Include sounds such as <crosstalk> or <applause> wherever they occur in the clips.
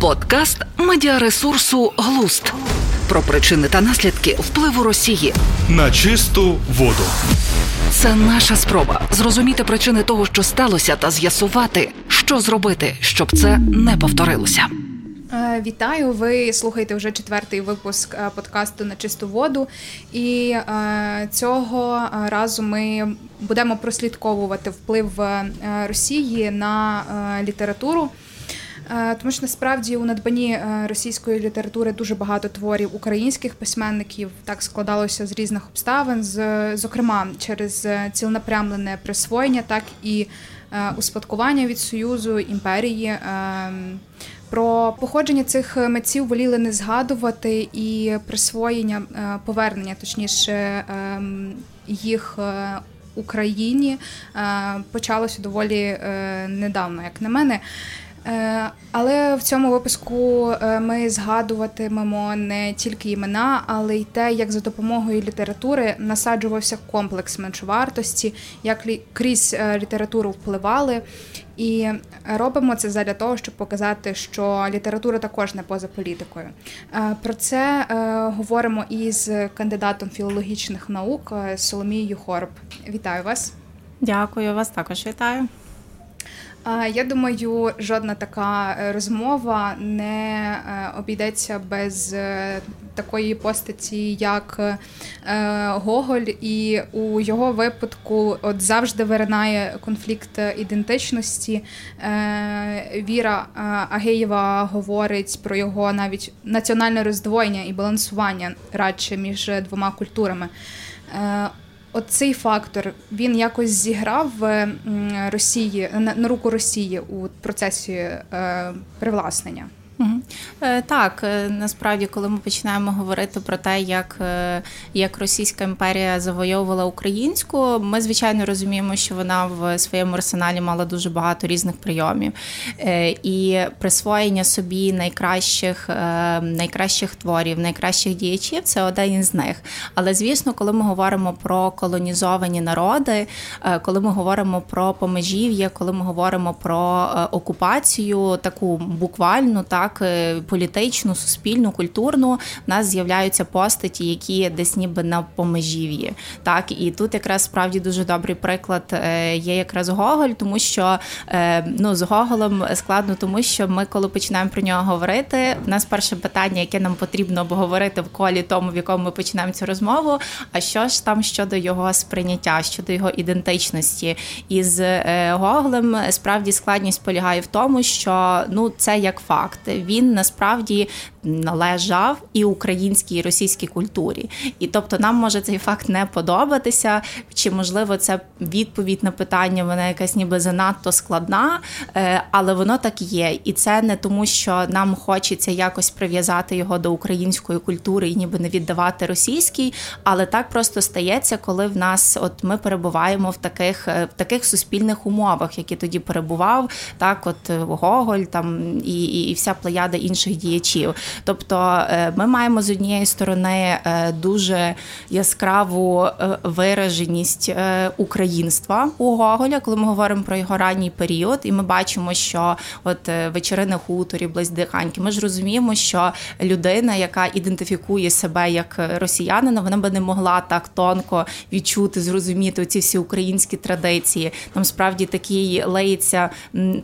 Подкаст медіаресурсу Глуст про причини та наслідки впливу Росії на чисту воду. Це наша спроба зрозуміти причини того, що сталося, та з'ясувати, що зробити, щоб це не повторилося. Е, вітаю! Ви слухаєте вже четвертий випуск е, подкасту на чисту воду, і е, цього разу ми будемо прослідковувати вплив Росії на літературу. Тому що насправді у надбанні російської літератури дуже багато творів українських письменників так складалося з різних обставин, з зокрема через цілнапрямлене присвоєння, так і успадкування від союзу імперії. Ем, про походження цих митців воліли не згадувати і присвоєння е, повернення, точніше ем, їх е, Україні е, почалося доволі недавно, як на мене. Е, але в цьому випуску е, ми згадуватимемо не тільки імена, але й те, як за допомогою літератури насаджувався комплекс меншовартості, як крізь е, літературу впливали. І робимо це задля того, щоб показати, що література також не поза політикою. Про це говоримо із кандидатом філологічних наук Соломією Хорб. Вітаю вас! Дякую, вас також вітаю. Я думаю, жодна така е, розмова не е, обійдеться без е, такої постаті, як Гоголь, і у його випадку от завжди виринає конфлікт ідентичності. Віра Агеєва говорить про його навіть національне роздвоєння і балансування радше між двома культурами оцей фактор він якось зіграв в Росії на, руку Росії у процесі е, привласнення. Е, так, е, насправді, коли ми починаємо говорити про те, як е, як Російська імперія завойовувала українську, ми звичайно розуміємо, що вона в своєму арсеналі мала дуже багато різних прийомів. І присвоєння собі найкращих найкращих творів, найкращих діячів це один із них. Але звісно, коли ми говоримо про колонізовані народи, коли ми говоримо про помежів'я, коли ми говоримо про окупацію, таку буквальну так так е, політичну, суспільну, культурну, в нас з'являються постаті, які десь ніби на помежів'ї. Так, і тут якраз справді дуже добрий приклад е, є якраз Гоголь, тому що е, ну з Гоголем складно, тому що ми, коли починаємо про нього говорити, в нас перше питання, яке нам потрібно обговорити в колі тому, в якому ми починаємо цю розмову. А що ж там щодо його сприйняття, щодо його ідентичності? І з Гоголем справді складність полягає в тому, що ну це як факт він насправді належав і українській і російській культурі. І тобто нам може цей факт не подобатися, чи можливо це відповідь на питання, вона якась ніби занадто складна, е, але воно так є. І це не тому, що нам хочеться якось прив'язати його до української культури і ніби не віддавати російській, але так просто стається, коли в нас от ми перебуваємо в таких е, в таких суспільних умовах, які тоді перебував, так от Гоголь там і, і, і вся плеяда інших діячів. Тобто е, ми маємо з однієї сторони е, дуже яскраву е, вираженість українства у Гоголя, коли ми говоримо про його ранній період, і ми бачимо, що от вечори на хуторі, близдиханьки, ми ж розуміємо, що людина, яка ідентифікує себе як росіянина, вона би не могла так тонко відчути, зрозуміти ці всі українські традиції. Там справді такий леється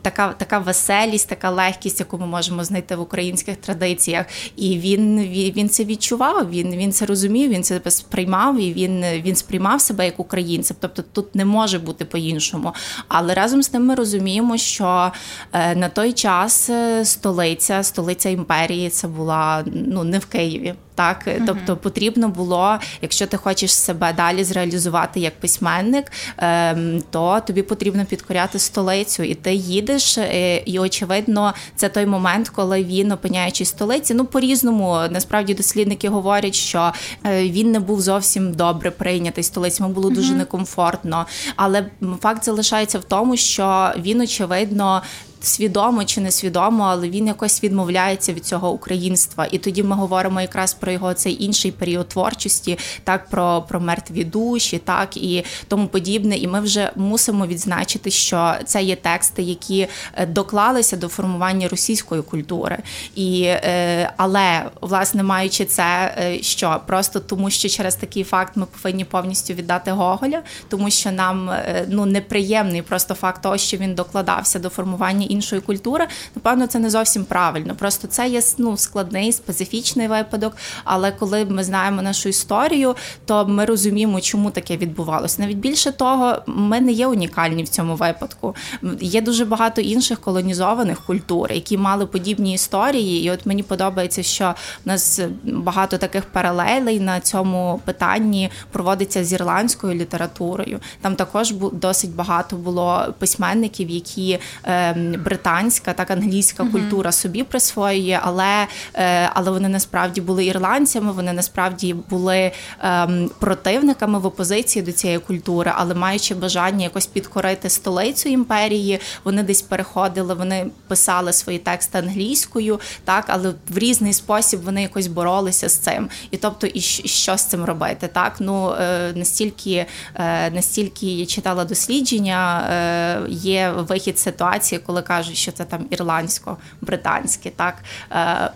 така, така веселість, така легкість, яку ми можемо знайти в українських традиціях. І він він це відчував. Він він це розумів, він це сприймав і він він сприймав себе як українцем. Тобто тут не може бути по-іншому. Але разом з тим ми розуміємо, що е, на той час е, столиця, столиця імперії, це була ну не в Києві. Так, uh тобто потрібно було, якщо ти хочеш себе далі зреалізувати як письменник, ем, то тобі потрібно підкоряти столицю, і ти їдеш. Е, і очевидно, це той момент, коли він опиняючись в столиці. Ну по різному насправді дослідники говорять, що е, він не був зовсім добре прийнятий столиці. Йому було дуже uh некомфортно. Але факт залишається в тому, що він очевидно свідомо чи несвідомо, але він якось відмовляється від цього українства. І тоді ми говоримо якраз про його цей інший період творчості, так про, про мертві душі, так і тому подібне. І ми вже мусимо відзначити, що це є тексти, які е, доклалися до формування російської культури. І, е, Але власне маючи це, е, що просто тому, що через такий факт ми повинні повністю віддати Гоголя, тому що нам ну неприємний просто факт того, що він докладався до формування іншої культури. Напевно, це не зовсім правильно. Просто це є ну, складний, специфічний випадок. Але коли ми знаємо нашу історію, то ми розуміємо, чому таке відбувалося. Навіть більше того, ми не є унікальні в цьому випадку. Є дуже багато інших колонізованих культур, які мали подібні історії. І от мені подобається, що в нас багато таких паралелей на цьому питанні проводиться з ірландською літературою. Там також досить багато було письменників, які е, британська, так англійська культура собі присвоює, але е, але вони насправді були ірландцями, вони насправді були е, противниками в опозиції до цієї культури, але маючи бажання якось підкорити столицю імперії, вони десь переходили, вони писали свої тексти англійською, так, але в різний спосіб вони якось боролися з цим. І тобто, і що з цим робити? Так, ну е, настільки, е, настільки я читала дослідження, е, є вихід ситуації, коли кажуть, що це там ірландсько-британські так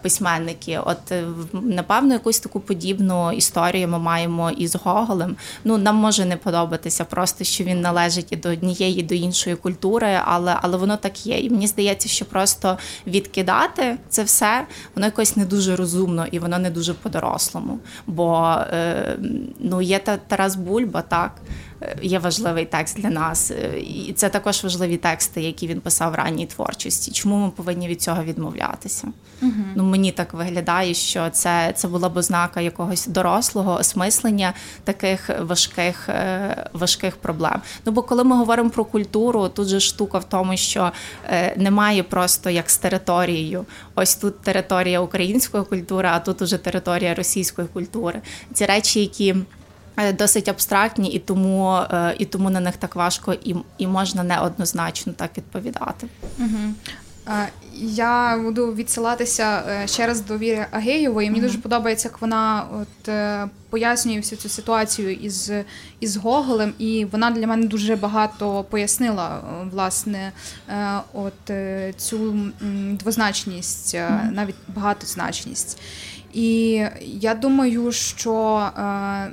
письменники. От напевно, якусь таку подібну історію ми маємо із Гоголем. Ну нам може не подобатися просто, що він належить і до однієї, і до іншої культури, але але воно так є. І мені здається, що просто відкидати це все, воно якось не дуже розумно і воно не дуже по-дорослому. Бо е, ну є та Тарас Бульба, так є важливий текст для нас, і це також важливі тексти, які він писав в ранній творчості. Чому ми повинні від цього відмовлятися? Угу. Ну мені так виглядає, що це це була б ознака якогось дорослого осмислення таких важких е, важких проблем. Ну бо коли ми говоримо про культуру, тут же штука в тому, що е, немає просто як з територією. Ось тут територія української культури, а тут уже територія російської культури. Ці речі, які Е, досить абстрактні, і тому е, і тому на них так важко і і можна неоднозначно так відповідати. Угу. Я буду відсилатися е, ще раз до Віри Агеєвої. Мені mm-hmm. дуже подобається, як вона от пояснює всю цю ситуацію із із Гоголем, і вона для мене дуже багато пояснила власне от цю двозначність, mm-hmm. навіть багатозначність. І я думаю, що е,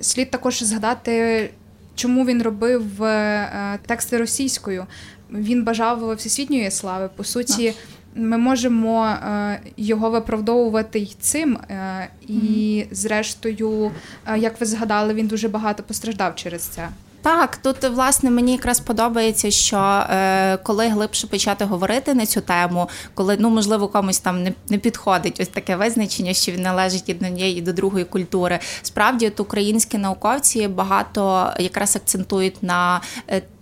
слід також згадати, чому він робив е, тексти російською. Він бажав всесвітньої слави. По суті, ми можемо е, його виправдовувати й цим. Е, і, зрештою, е, як ви згадали, він дуже багато постраждав через це. Так, тут власне мені якраз подобається, що е, коли глибше почати говорити на цю тему, коли ну можливо комусь там не не підходить ось таке визначення, що він належить від однієї до другої культури. Справді, от українські науковці багато якраз акцентують на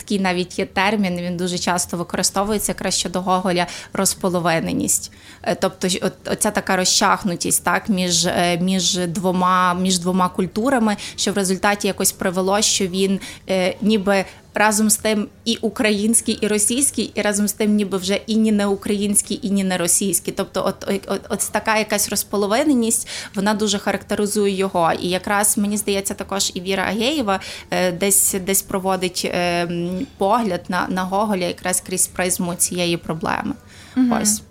такий навіть є термін, він дуже часто використовується якраз щодо Гоголя розполовиненість. Е, тобто, оця така розчахнутість так, між е, між, двома між двома культурами, що в результаті якось привело, що він е, ніби разом з тим і український, і російський, і разом з тим, ніби вже і ні не український, і ні не російський. Тобто, от, от, от, от така якась розполовиненість, вона дуже характеризує його. І якраз мені здається, також і Віра Агеєва е, десь десь проводить е, погляд на, на Гоголя якраз крізь призму цієї проблеми. Угу. Ось.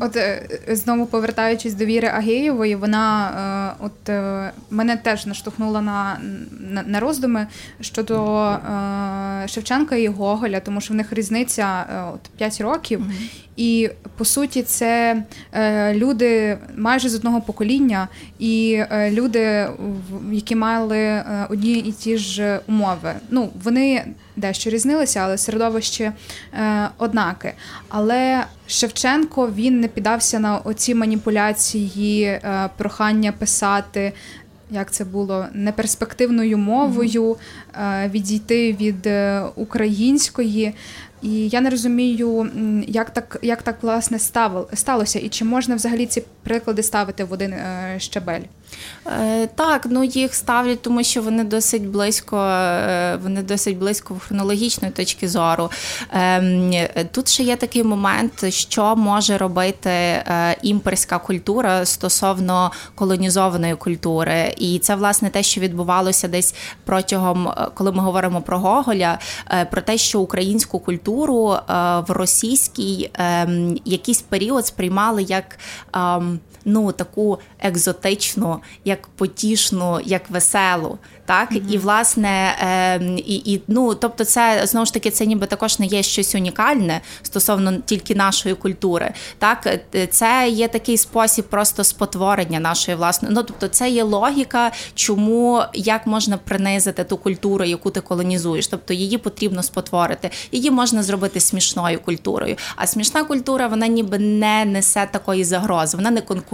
От е, знову повертаючись до Віри Агеєвої, вона е, от е, мене теж наштовхнула на на, на роздуми щодо Шевченка і Гоголя, тому що в них різниця от 5 років. І по суті, це люди майже з одного покоління, і люди, які мали одні і ті ж умови. Ну вони дещо різнилися, але середовище е, однаке. Але Шевченко він не піддався на оці маніпуляції, е, прохання писати. Як це було неперспективною мовою, е, відійти від е, української. І я не розумію, як так як так власне сталося, і чи можна взагалі ці приклади ставити в один е, щабель. Е, так, ну їх ставлять, тому що вони досить близько, е, вони досить близько в хронологічної точки зору. Ем, тут ще є такий момент, що може робити е, імперська культура стосовно колонізованої культури, і це власне те, що відбувалося десь протягом, коли ми говоримо про Гоголя, про те, що українську культуру в російській ем, якийсь період сприймали як. Ну таку екзотичну, як потішну, як веселу так mm-hmm. і власне е, і, і ну тобто, це знову ж таки це ніби також не є щось унікальне стосовно тільки нашої культури. Так, е, це є такий спосіб просто спотворення нашої власної. Ну тобто, це є логіка, чому як можна принизити ту культуру, яку ти колонізуєш. Тобто її потрібно спотворити. Її можна зробити смішною культурою. А смішна культура вона ніби не несе такої загрози, вона не конкурує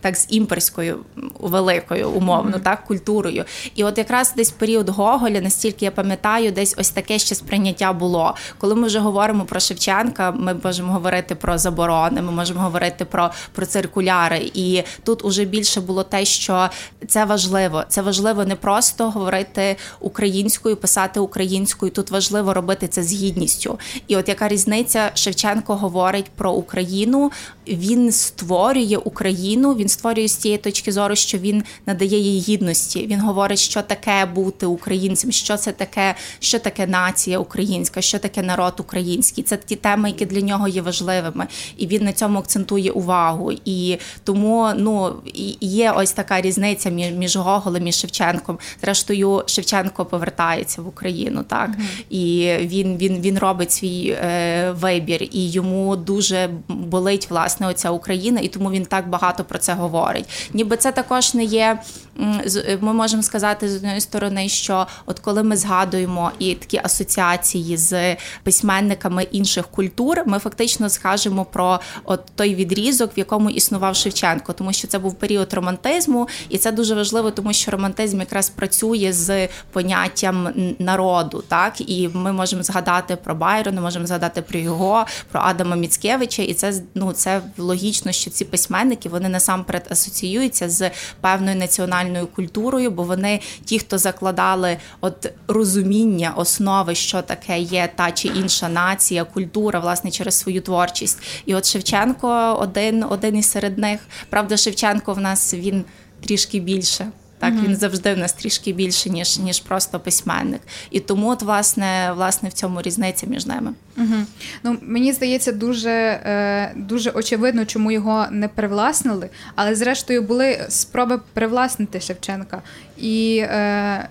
так з імперською великою умовно, mm-hmm. так культурою. І от от якраз десь період Гоголя, настільки я пам'ятаю, десь ось таке ще сприйняття було. Коли ми вже говоримо про Шевченка, ми можемо говорити про заборони, ми можемо говорити про про циркуляри. І тут уже більше було те, що це важливо. Це важливо не просто говорити українською, писати українською. Тут важливо робити це з гідністю. І от яка різниця Шевченко говорить про Україну, він створює Україну, він створює з тієї точки зору, що він надає їй гідності. Він говорить, що таке бути українцем, що це таке, що таке нація українська, що таке народ український. Це ті теми, які для нього є важливими, і він на цьому акцентує увагу. І тому ну є ось така різниця між Гоголем і Шевченком. Зрештою, Шевченко повертається в Україну, так і він він, він робить свій е, вибір, і йому дуже болить власне оця Україна, і тому він так багато про це говорить. Ніби це також не є. Ми можемо сказати з однієї сторони, що от коли ми згадуємо і такі асоціації з письменниками інших культур, ми фактично скажемо про от той відрізок, в якому існував Шевченко, тому що це був період романтизму, і це дуже важливо, тому що романтизм якраз працює з поняттям народу, так і ми можемо згадати про Байрона, можемо згадати про його, про Адама Міцкевича, і це ну це логічно, що ці письменники вони насамперед асоціюються з певною національною культурою, бо вони ті, хто закладали от розуміння основи, що таке є та чи інша нація, культура, власне, через свою творчість. І от Шевченко один, один із серед них. Правда, Шевченко в нас він трішки більше. Так, mm він завжди в нас трішки більше, ніж ніж просто письменник. І тому, от, власне, власне, в цьому різниця між ними. mm Ну, Мені здається, дуже е, дуже очевидно, чому його не привласнили, але зрештою були спроби привласнити Шевченка. І е,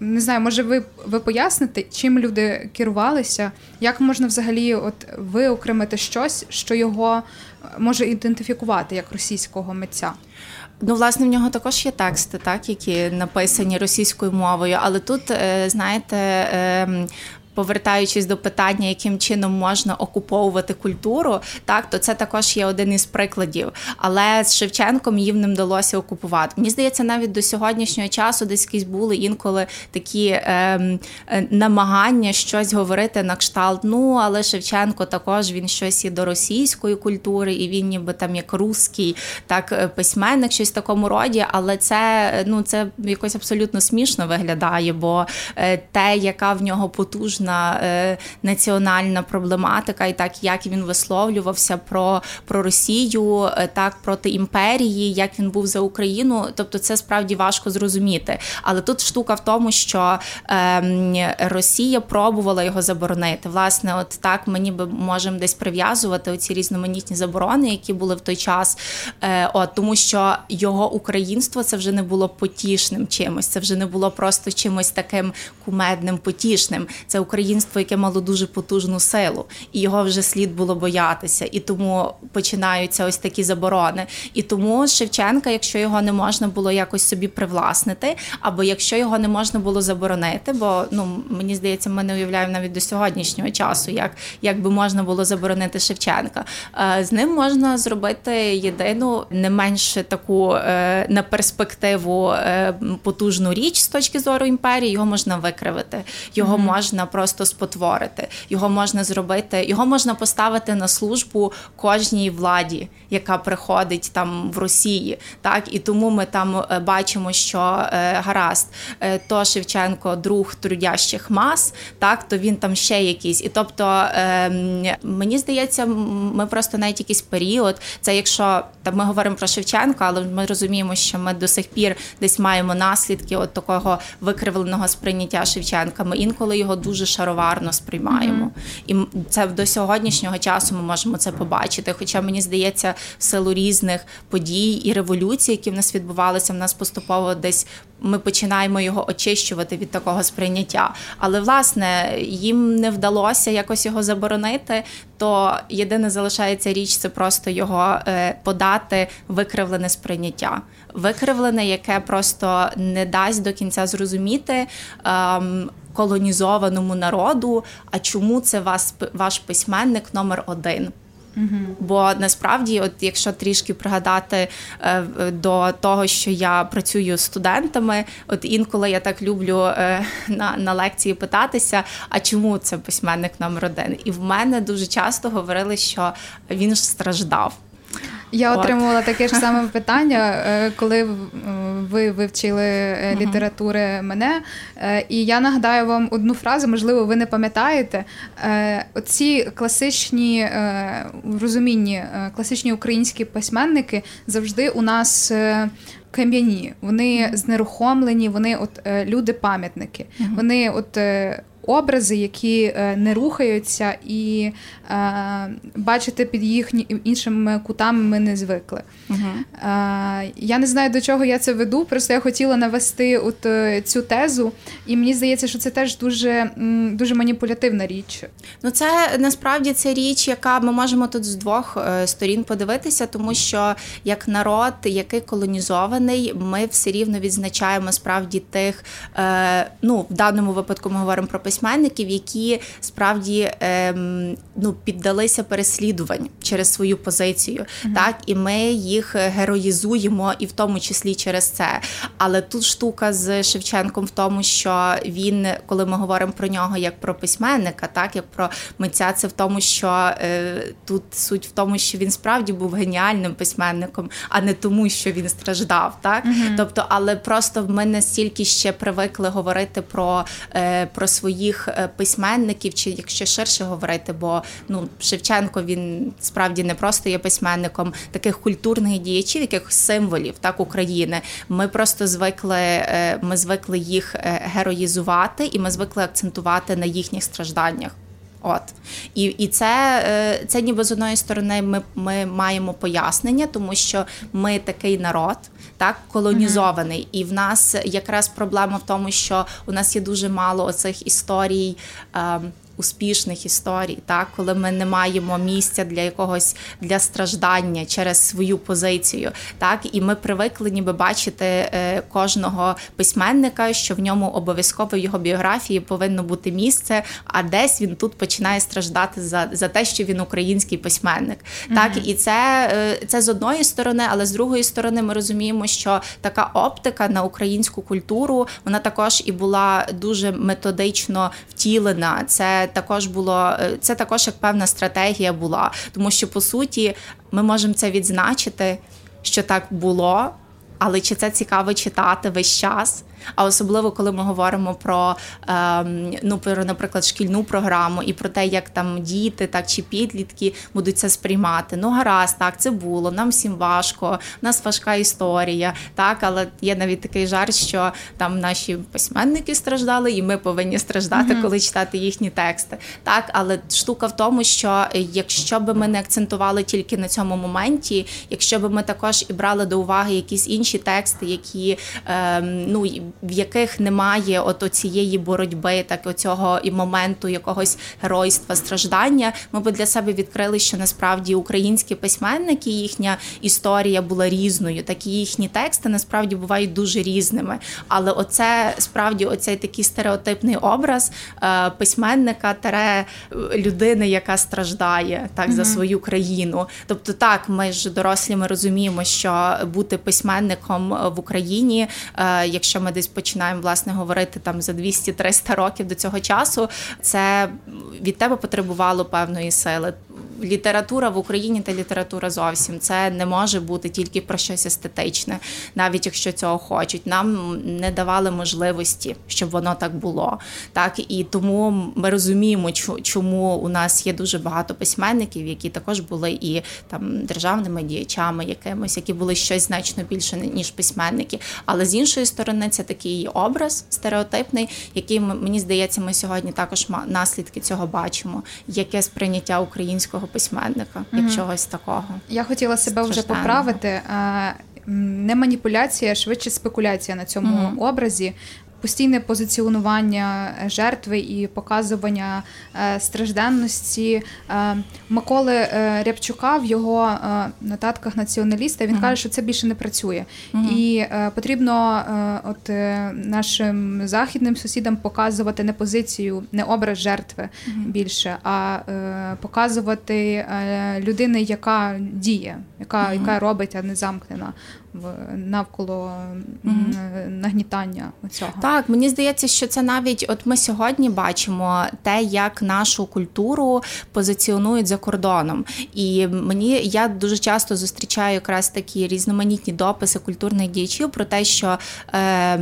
не знаю, може, ви ви поясните, чим люди керувалися, як можна взагалі от виокремити щось, що його може ідентифікувати як російського митця? Ну, власне, в нього також є тексти, так які написані російською мовою, але тут, е, знаєте, ем, повертаючись до питання, яким чином можна окуповувати культуру, так то це також є один із прикладів. Але з Шевченком їм не вдалося окупувати. Мені здається, навіть до сьогоднішнього часу десь якісь були інколи такі ем, е, намагання щось говорити на кшталт. Ну але Шевченко також він щось і до російської культури, і він ніби там як русський, так е, письменник, щось в такому роді. Але це ну це якось абсолютно смішно виглядає, бо е, те, яка в нього потужна потужна е, національна проблематика, і так як він висловлювався про про Росію, е, так проти імперії, як він був за Україну. Тобто, це справді важко зрозуміти. Але тут штука в тому, що е, Росія пробувала його заборонити. Власне, от так мені би можемо десь прив'язувати оці різноманітні заборони, які були в той час. Е, от тому, що його українство це вже не було потішним чимось, це вже не було просто чимось таким кумедним, потішним. Це українство, яке мало дуже потужну силу, і його вже слід було боятися. І тому починаються ось такі заборони. І тому Шевченка, якщо його не можна було якось собі привласнити, або якщо його не можна було заборонити, бо ну мені здається, ми не уявляємо навіть до сьогоднішнього часу, як як би можна було заборонити Шевченка. З ним можна зробити єдину не менше таку е, на перспективу е, потужну річ з точки зору імперії. Його можна викривити, його mm-hmm. можна просто просто спотворити. Його можна зробити, його можна поставити на службу кожній владі, яка приходить там в Росії. Так і тому ми там е, бачимо, що е, гаразд, е, то Шевченко, друг трудящих мас, так то він там ще якийсь. І тобто ем, мені здається, ми просто навіть якийсь період. Це якщо там ми говоримо про Шевченка, але ми розуміємо, що ми до сих пір десь маємо наслідки от такого викривленого сприйняття Шевченка. Ми інколи його дуже шароварно сприймаємо, mm-hmm. і це до сьогоднішнього часу ми можемо це побачити. Хоча мені здається, в силу різних подій і революцій, які в нас відбувалися, в нас поступово десь ми починаємо його очищувати від такого сприйняття. Але власне їм не вдалося якось його заборонити. То єдине залишається річ це просто його е, подати викривлене сприйняття, викривлене, яке просто не дасть до кінця зрозуміти. Ем, колонізованому народу, а чому це вас ваш письменник номер один? Угу. Бо насправді, от якщо трішки пригадати е, до того, що я працюю з студентами, от інколи я так люблю е, на на лекції питатися, а чому це письменник номер один? І в мене дуже часто говорили, що він ж страждав. Я От. отримувала таке ж саме <laughs> питання, е, коли ви вивчили е, літератури мене. Е, і я нагадаю вам одну фразу, можливо, ви не пам'ятаєте. Оці класичні в розумінні, класичні українські письменники завжди у нас. Кам'яні, вони знерухомлені, вони от люди-пам'ятники. Вони от образи, які е, не рухаються, і е, бачити під їхні іншими кутами ми не звикли. Угу. Я не знаю, до чого я це веду, просто я хотіла навести от цю тезу, і мені здається, що це теж дуже дуже маніпулятивна річ. Ну, це насправді це річ, яка ми можемо тут з двох сторін подивитися, тому що як народ, який колонізований, ми все рівно відзначаємо справді тих, ну в даному випадку ми говоримо про письменників, які справді ем, ну, піддалися переслідувань через свою позицію. Mm-hmm. Так, і ми їх героїзуємо, і в тому числі через це. Але тут штука з Шевченком в тому, що він, коли ми говоримо про нього як про письменника, так як про митця, це в тому, що е, тут суть в тому, що він справді був геніальним письменником, а не тому, що він страждав. Так, mm-hmm. тобто, але просто ми настільки ще привикли говорити про, е, про свої своїх е, письменників, чи якщо ширше говорити, бо ну Шевченко він справді не просто є письменником таких культурних діячів, якихось символів так України. Ми просто звикли, е, ми звикли їх е, героїзувати, і ми звикли акцентувати на їхніх стражданнях. От і і це це ніби з одної сторони ми ми маємо пояснення, тому що ми такий народ, так колонізований, mm-hmm. і в нас якраз проблема в тому, що у нас є дуже мало оцих історій. Е, успішних історій, так коли ми не маємо місця для якогось для страждання через свою позицію, так і ми привикли, ніби бачити е, кожного письменника, що в ньому обов'язково в його біографії повинно бути місце, а десь він тут починає страждати за за те, що він український письменник. Mm-hmm. Так і це, е, це з одної сторони, але з другої сторони, ми розуміємо, що така оптика на українську культуру вона також і була дуже методично втілена. Це також було е, це також як певна стратегія була, тому що по суті ми можемо це відзначити, що так було, але чи це цікаво читати весь час? А особливо, коли ми говоримо про ем, ну про, наприклад, шкільну програму і про те, як там діти, так чи підлітки будуть це сприймати. Ну гаразд, так це було. Нам всім важко, у нас важка історія, так, але є навіть такий жарт, що там наші письменники страждали, і ми повинні страждати, mm-hmm. коли читати їхні тексти. Так, але штука в тому, що якщо би ми не акцентували тільки на цьому моменті, якщо би ми також і брали до уваги якісь інші тексти, які ем, ну в яких немає от цієї боротьби, так оцього і моменту якогось геройства, страждання, ми би для себе відкрили, що насправді українські письменники, їхня історія була різною, так і їхні тексти насправді бувають дуже різними. Але оце справді оцей такий стереотипний образ е, письменника тере людини, яка страждає так за свою країну. Тобто, так, ми ж дорослі, ми розуміємо, що бути письменником в Україні, е, якщо ми десь починаємо власне говорити там за 200-300 років до цього часу, це від тебе потребувало певної сили література в Україні та література зовсім це не може бути тільки про щось естетичне, навіть якщо цього хочуть. Нам не давали можливості, щоб воно так було. Так і тому ми розуміємо, чому у нас є дуже багато письменників, які також були і там державними діячами, якимось, які були щось значно більше ніж письменники. Але з іншої сторони, це такий образ стереотипний, який мені здається, ми сьогодні також наслідки цього бачимо. Яке сприйняття українського письменника, як чогось такого. Я хотіла себе вже поправити. Не маніпуляція, а швидше спекуляція на цьому mm образі постійне позиціонування жертви і показування е, стражденності е, Миколи е, Рябчука в його нотатках націоналіста він uh-huh. каже, що це більше не працює, uh-huh. і потрібно от нашим західним сусідам показувати не позицію, не образ жертви uh-huh. більше, а показувати людини, яка діє, яка, яка робить, а не замкнена навколо mm-hmm. нагнітання цього. Так, мені здається, що це навіть от ми сьогодні бачимо те, як нашу культуру позиціонують за кордоном. І мені я дуже часто зустрічаю якраз такі різноманітні дописи культурних діячів про те, що е,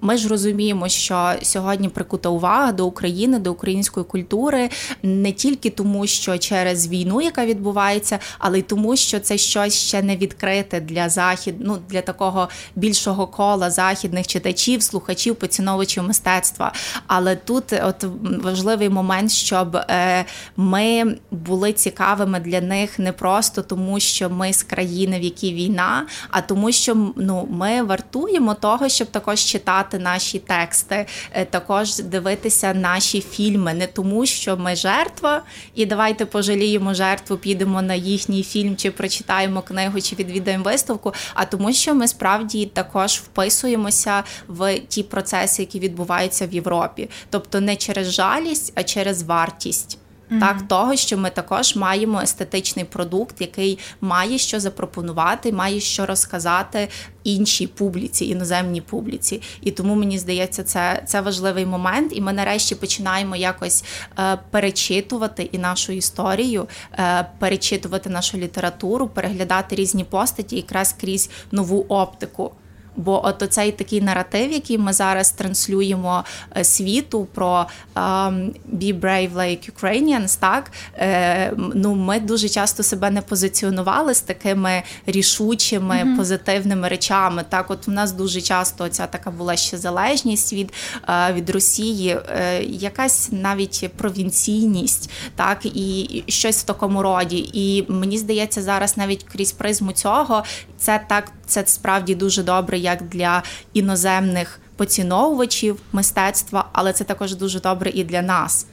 ми ж розуміємо, що сьогодні прикута увага до України, до української культури не тільки тому, що через війну, яка відбувається, але й тому, що це щось ще не відкрите для захід ну для такого більшого кола західних читачів, слухачів, поціновувачів мистецтва. Але тут от важливий момент, щоб е, ми були цікавими для них не просто тому, що ми з країни, в якій війна, а тому, що ну ми вартуємо того, щоб також читати наші тексти, е, також дивитися наші фільми, не тому, що ми жертва, і давайте пожаліємо жертву, підемо на їхній фільм, чи прочитаємо книгу, чи відвідаємо виставку. А тому тому що ми справді також вписуємося в ті процеси, які відбуваються в Європі, тобто не через жалість, а через вартість. Mm-hmm. Так, того, що ми також маємо естетичний продукт, який має що запропонувати, має що розказати іншій публіці, іноземній публіці. І тому мені здається, це це важливий момент. І ми нарешті починаємо якось е, перечитувати і нашу історію, е, перечитувати нашу літературу, переглядати різні постаті, якраз крізь нову оптику. Бо от оцей такий наратив, який ми зараз транслюємо е, світу про um, «Be brave like Ukrainians», так е, ну ми дуже часто себе не позиціонували з такими рішучими mm-hmm. позитивними речами. Так, от у нас дуже часто ця така була ще залежність від е, від Росії, якась навіть провінційність, так і щось в такому роді. І мені здається, зараз навіть крізь призму цього це так, це справді дуже добре, як для іноземних поціновувачів мистецтва, але це також дуже добре і для нас.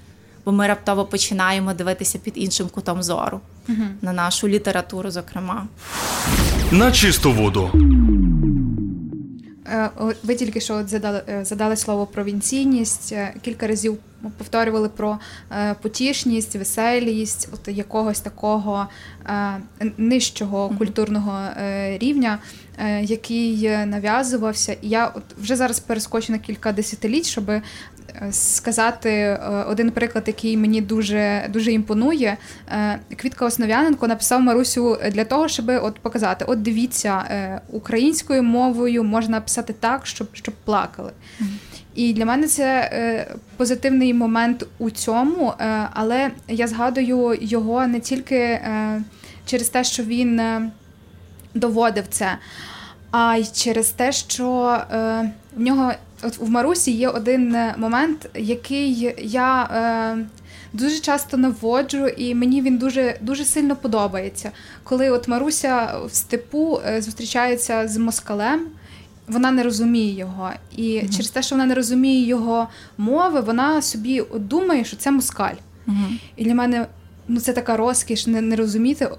Бо ми раптово починаємо дивитися під іншим кутом зору угу. на нашу літературу, зокрема. На чисту воду. Е, ви тільки що от задали е, задали слово провінційність. Е, кілька разів повторювали про потішність, веселість, от якогось такого нижчого культурного рівня, який нав'язувався. І я от вже зараз перескочу на кілька десятиліть, щоб сказати е, один приклад, який мені дуже дуже імпонує. Е, Квітка Основ'яненко написав Марусю для того, щоб от показати: от дивіться, е, українською мовою можна писати так, щоб щоб плакали. І для мене це позитивний момент у цьому, але я згадую його не тільки через те, що він доводив це, а й через те, що в нього от в Марусі є один е, момент, який я е, дуже часто наводжу, і мені він дуже дуже сильно подобається. Коли от Маруся в степу е, зустрічається з москалем. Вона не розуміє його, і mm через те, що вона не розуміє його мови, вона собі думає, що це москаль. mm І для мене ну це така розкіш не не розуміти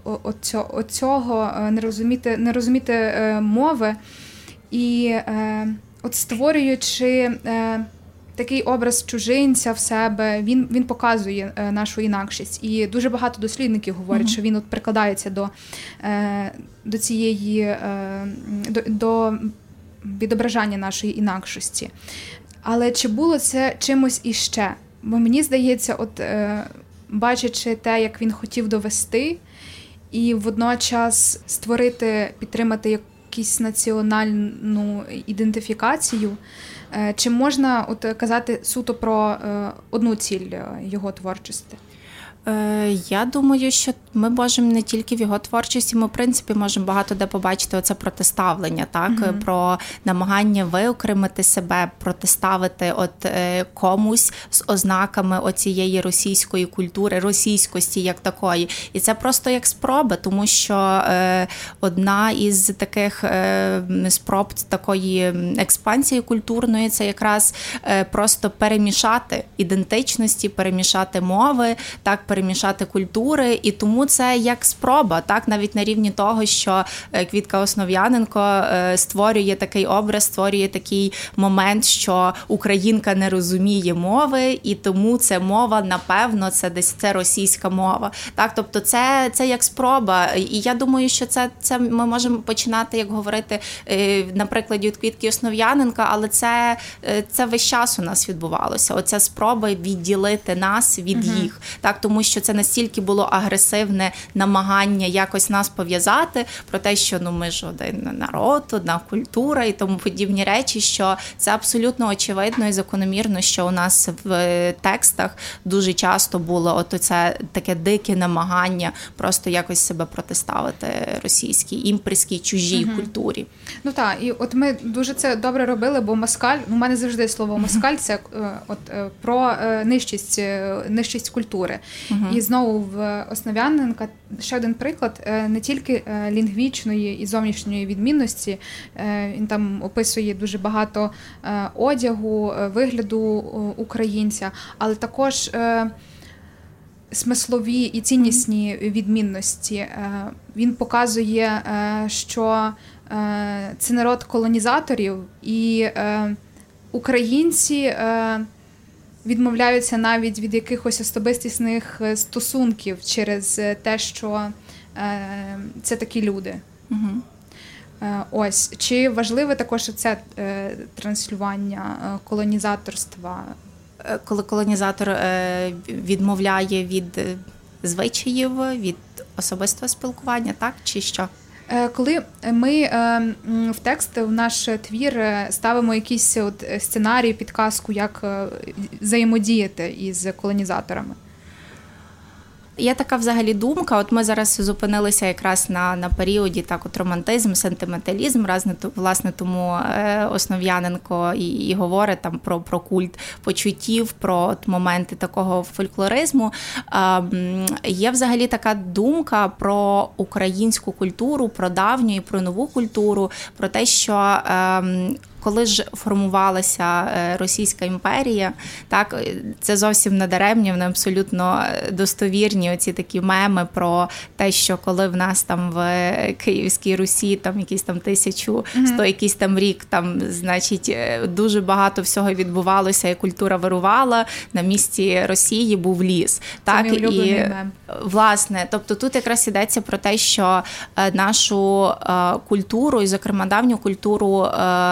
оцього, е, не розуміти, не розуміти е, мови. І е, от створюючи е, такий образ чужинця в себе, він він показує е, нашу інакшість. І дуже багато дослідників говорять, mm-hmm. що він от прикладається до е, до цієї е, до, до відображання нашої інакшості. Але чи було це чимось іще? Бо мені здається, от е, бачачи те, як він хотів довести, і водночас створити, підтримати якусь національну ідентифікацію, е, чи можна от казати суто про е, одну ціль е, його творчості? Е, я думаю, що ми можемо не тільки в його творчості, ми в принципі можемо багато де побачити оце протиставлення, так mm-hmm. про намагання виокремити себе, протиставити от е, комусь з ознаками оцієї російської культури, російськості як такої, і це просто як спроба, тому що е, одна із таких спроб такої експансії культурної це якраз просто перемішати ідентичності, перемішати мови, так перемішати культури, і тому це як спроба, так навіть на рівні того, що е, Квітка Основ'яненко е, створює такий образ, створює такий момент, що українка не розуміє мови, і тому це мова, напевно, це десь це російська мова. Так, тобто, це це як спроба. І я думаю, що це це ми можемо починати як говорити е, на прикладі Квітки Основ'яненка, але це це весь час у нас відбувалося. Оця спроба відділити нас від угу. їх, так тому що це настільки було агресивне намагання якось нас пов'язати про те, що ну ми ж один народ, одна культура і тому подібні речі, що це абсолютно очевидно і закономірно, що у нас в текстах дуже часто було от це таке дике намагання просто якось себе протиставити російській імперській чужій угу. культурі. Ну так, і от ми дуже це добре робили, бо москаль, у мене завжди слово москаль це е, от е, про е, нижчість, нижчість культури. Угу. І знову в Основ'яненка ще один приклад не тільки лінгвічної і зовнішньої відмінності. Він там описує дуже багато одягу, вигляду українця, але також. Смислові і ціннісні відмінності він показує, що це народ колонізаторів, і українці відмовляються навіть від якихось особистісних е, стосунків через е, те, що е, це такі люди. Угу. Ось чи важливе також це транслювання колонізаторства? Коли колонізатор відмовляє від звичаїв, від особистого спілкування, так чи що? Е, коли ми е, в текст в наш твір е, ставимо якийсь от сценарій, підказку, як взаємодіяти із колонізаторами. Є така взагалі думка. От ми зараз зупинилися якраз на на періоді так, от романтизм, сентименталізм, разне власне тому е, Основ'яненко і, і говорить там про про культ почуттів, про от моменти такого фольклоризму. Е, є взагалі така думка про українську культуру, про давню і про нову культуру, про те, що е, коли ж формувалася е, Російська імперія, так е, це зовсім не даремні, вони абсолютно е, достовірні. Оці такі меми про те, що коли в нас там в Київській Русі там якісь там тисячу сто якийсь там рік, там значить дуже багато всього відбувалося, і культура вирувала на місці Росії був ліс. Це так і мем. власне, тобто тут якраз йдеться про те, що нашу культуру, і зокрема давню культуру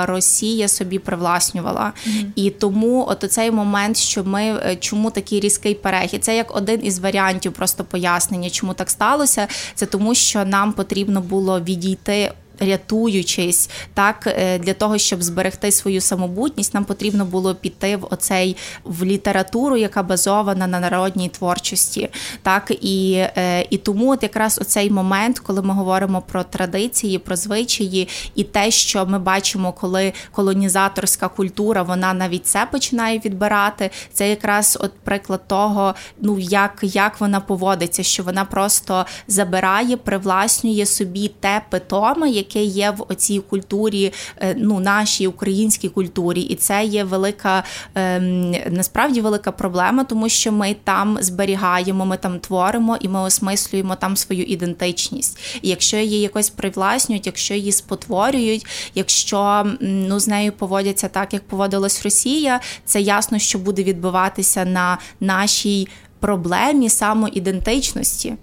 Росії. Росія собі привласнювала. Mm-hmm. І тому от цей момент, що ми е, чому такий різкий перехід, це як один із варіантів просто пояснення, чому так сталося. Це тому, що нам потрібно було відійти рятуючись, так е, для того, щоб зберегти свою самобутність, нам потрібно було піти в оцей в літературу, яка базована на народній творчості. Так і е, і тому, от якраз оцей момент, коли ми говоримо про традиції, про звичаї, і те, що ми бачимо, коли колонізаторська культура вона навіть це починає відбирати. Це якраз от приклад того, ну як, як вона поводиться, що вона просто забирає, привласнює собі те питоме, яке є в оцій культурі, е, ну нашій українській культурі, і це є велика ем, насправді велика проблема, тому що ми там зберігаємо, ми там творимо і ми осмислюємо там свою ідентичність. І якщо її якось привласнюють, якщо її спотворюють, якщо ну з нею поводяться так, як поводилась Росія, це ясно, що буде відбуватися на нашій проблемі самоідентичності.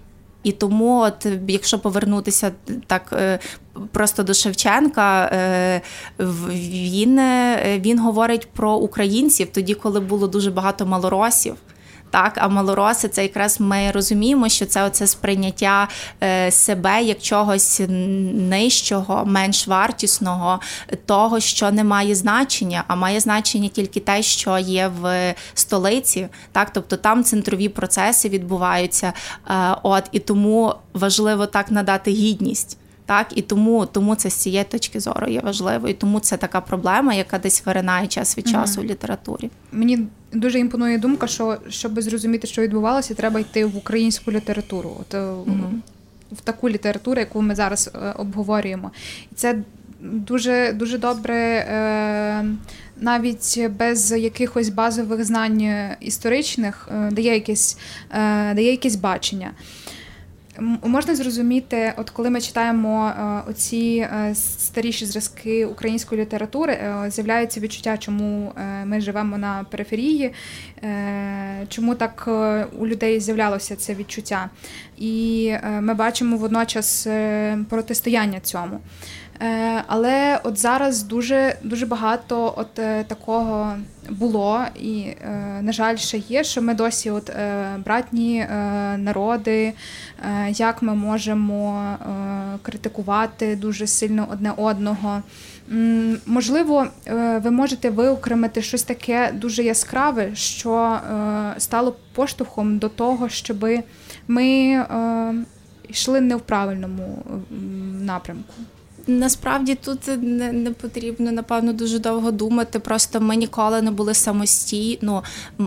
І тому, от якщо повернутися так просто до Шевченка, він, він говорить про українців тоді, коли було дуже багато малоросів. Так, а малороси це якраз ми розуміємо, що це оце сприйняття е, себе як чогось нижчого, менш вартісного, того, що не має значення, а має значення тільки те, що є в столиці. Так, тобто там центрові процеси відбуваються. Е, от і тому важливо так надати гідність. Так, і тому тому це з цієї точки зору є важливою. І тому це така проблема, яка десь виринає час від часу угу. в літературі. Мені дуже імпонує думка, що щоб зрозуміти, що відбувалося, треба йти в українську літературу, от угу. в таку літературу, яку ми зараз е, обговорюємо. І це дуже дуже добре. Е, навіть без якихось базових знань історичних дає якесь дає якесь бачення. Можна зрозуміти, от коли ми читаємо е, оці е, старіші зразки української літератури, е, з'являється відчуття, чому ми живемо на периферії, чому так у людей з'являлося це відчуття, і ми бачимо водночас протистояння цьому. Е, але от зараз дуже дуже багато от е, такого було, і, е, на жаль, ще є, що ми досі от братні народи, як ми можемо критикувати дуже сильно одне одного. Можливо, ви можете виокремити щось таке дуже яскраве, що стало поштовхом до того, щоб ми йшли не в правильному напрямку. Насправді тут не, не потрібно напевно дуже довго думати. Просто ми ніколи не були самостійно.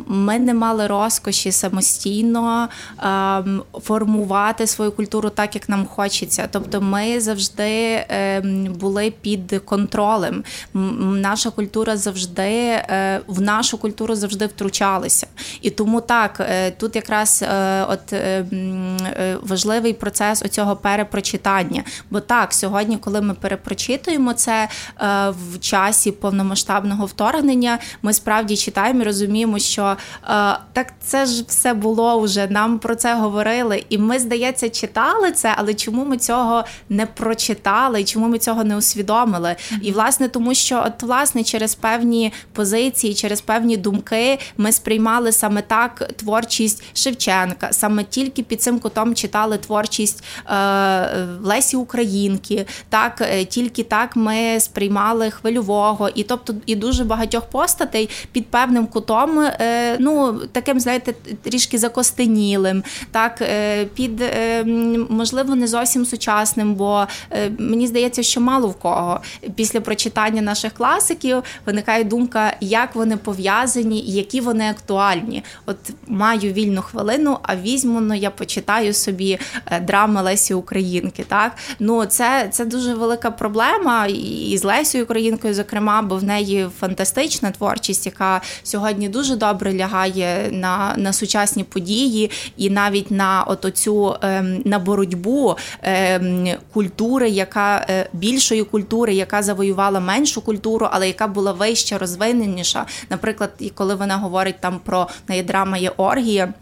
Ми не мали розкоші самостійно ем, формувати свою культуру так, як нам хочеться. Тобто, ми завжди ем, були під контролем. Наша культура завжди е, в нашу культуру завжди втручалися. І тому так е, тут якраз е, от е, е, важливий процес оцього перепрочитання. Бо так, сьогодні, коли ми перепрочитуємо це е, в часі повномасштабного вторгнення. Ми справді читаємо і розуміємо, що е, так це ж все було вже. Нам про це говорили, і ми, здається, читали це, але чому ми цього не прочитали, і чому ми цього не усвідомили? І власне тому, що от власне через певні позиції, через певні думки ми сприймали саме так творчість Шевченка, саме тільки під цим кутом читали творчість е, Лесі Українки. Так так, е, тільки так ми сприймали хвильового, і тобто і дуже багатьох постатей під певним кутом, е, ну таким, знаєте, трішки закостенілим, так е, під можливо не зовсім сучасним, бо мені здається, що мало в кого після прочитання наших класиків виникає думка, як вони пов'язані і які вони актуальні. От маю вільну хвилину, а візьму, ну я почитаю собі драми Лесі Українки. Так, ну це, це дуже велика велика проблема і з Лесією Українкою, зокрема, бо в неї фантастична творчість, яка сьогодні дуже добре лягає на на сучасні події, і навіть на от оцю ем, на боротьбу ем, культури, яка е, більшої культури, яка завоювала меншу культуру, але яка була вища, розвиненіша. Наприклад, коли вона говорить там про неї драма є оргія.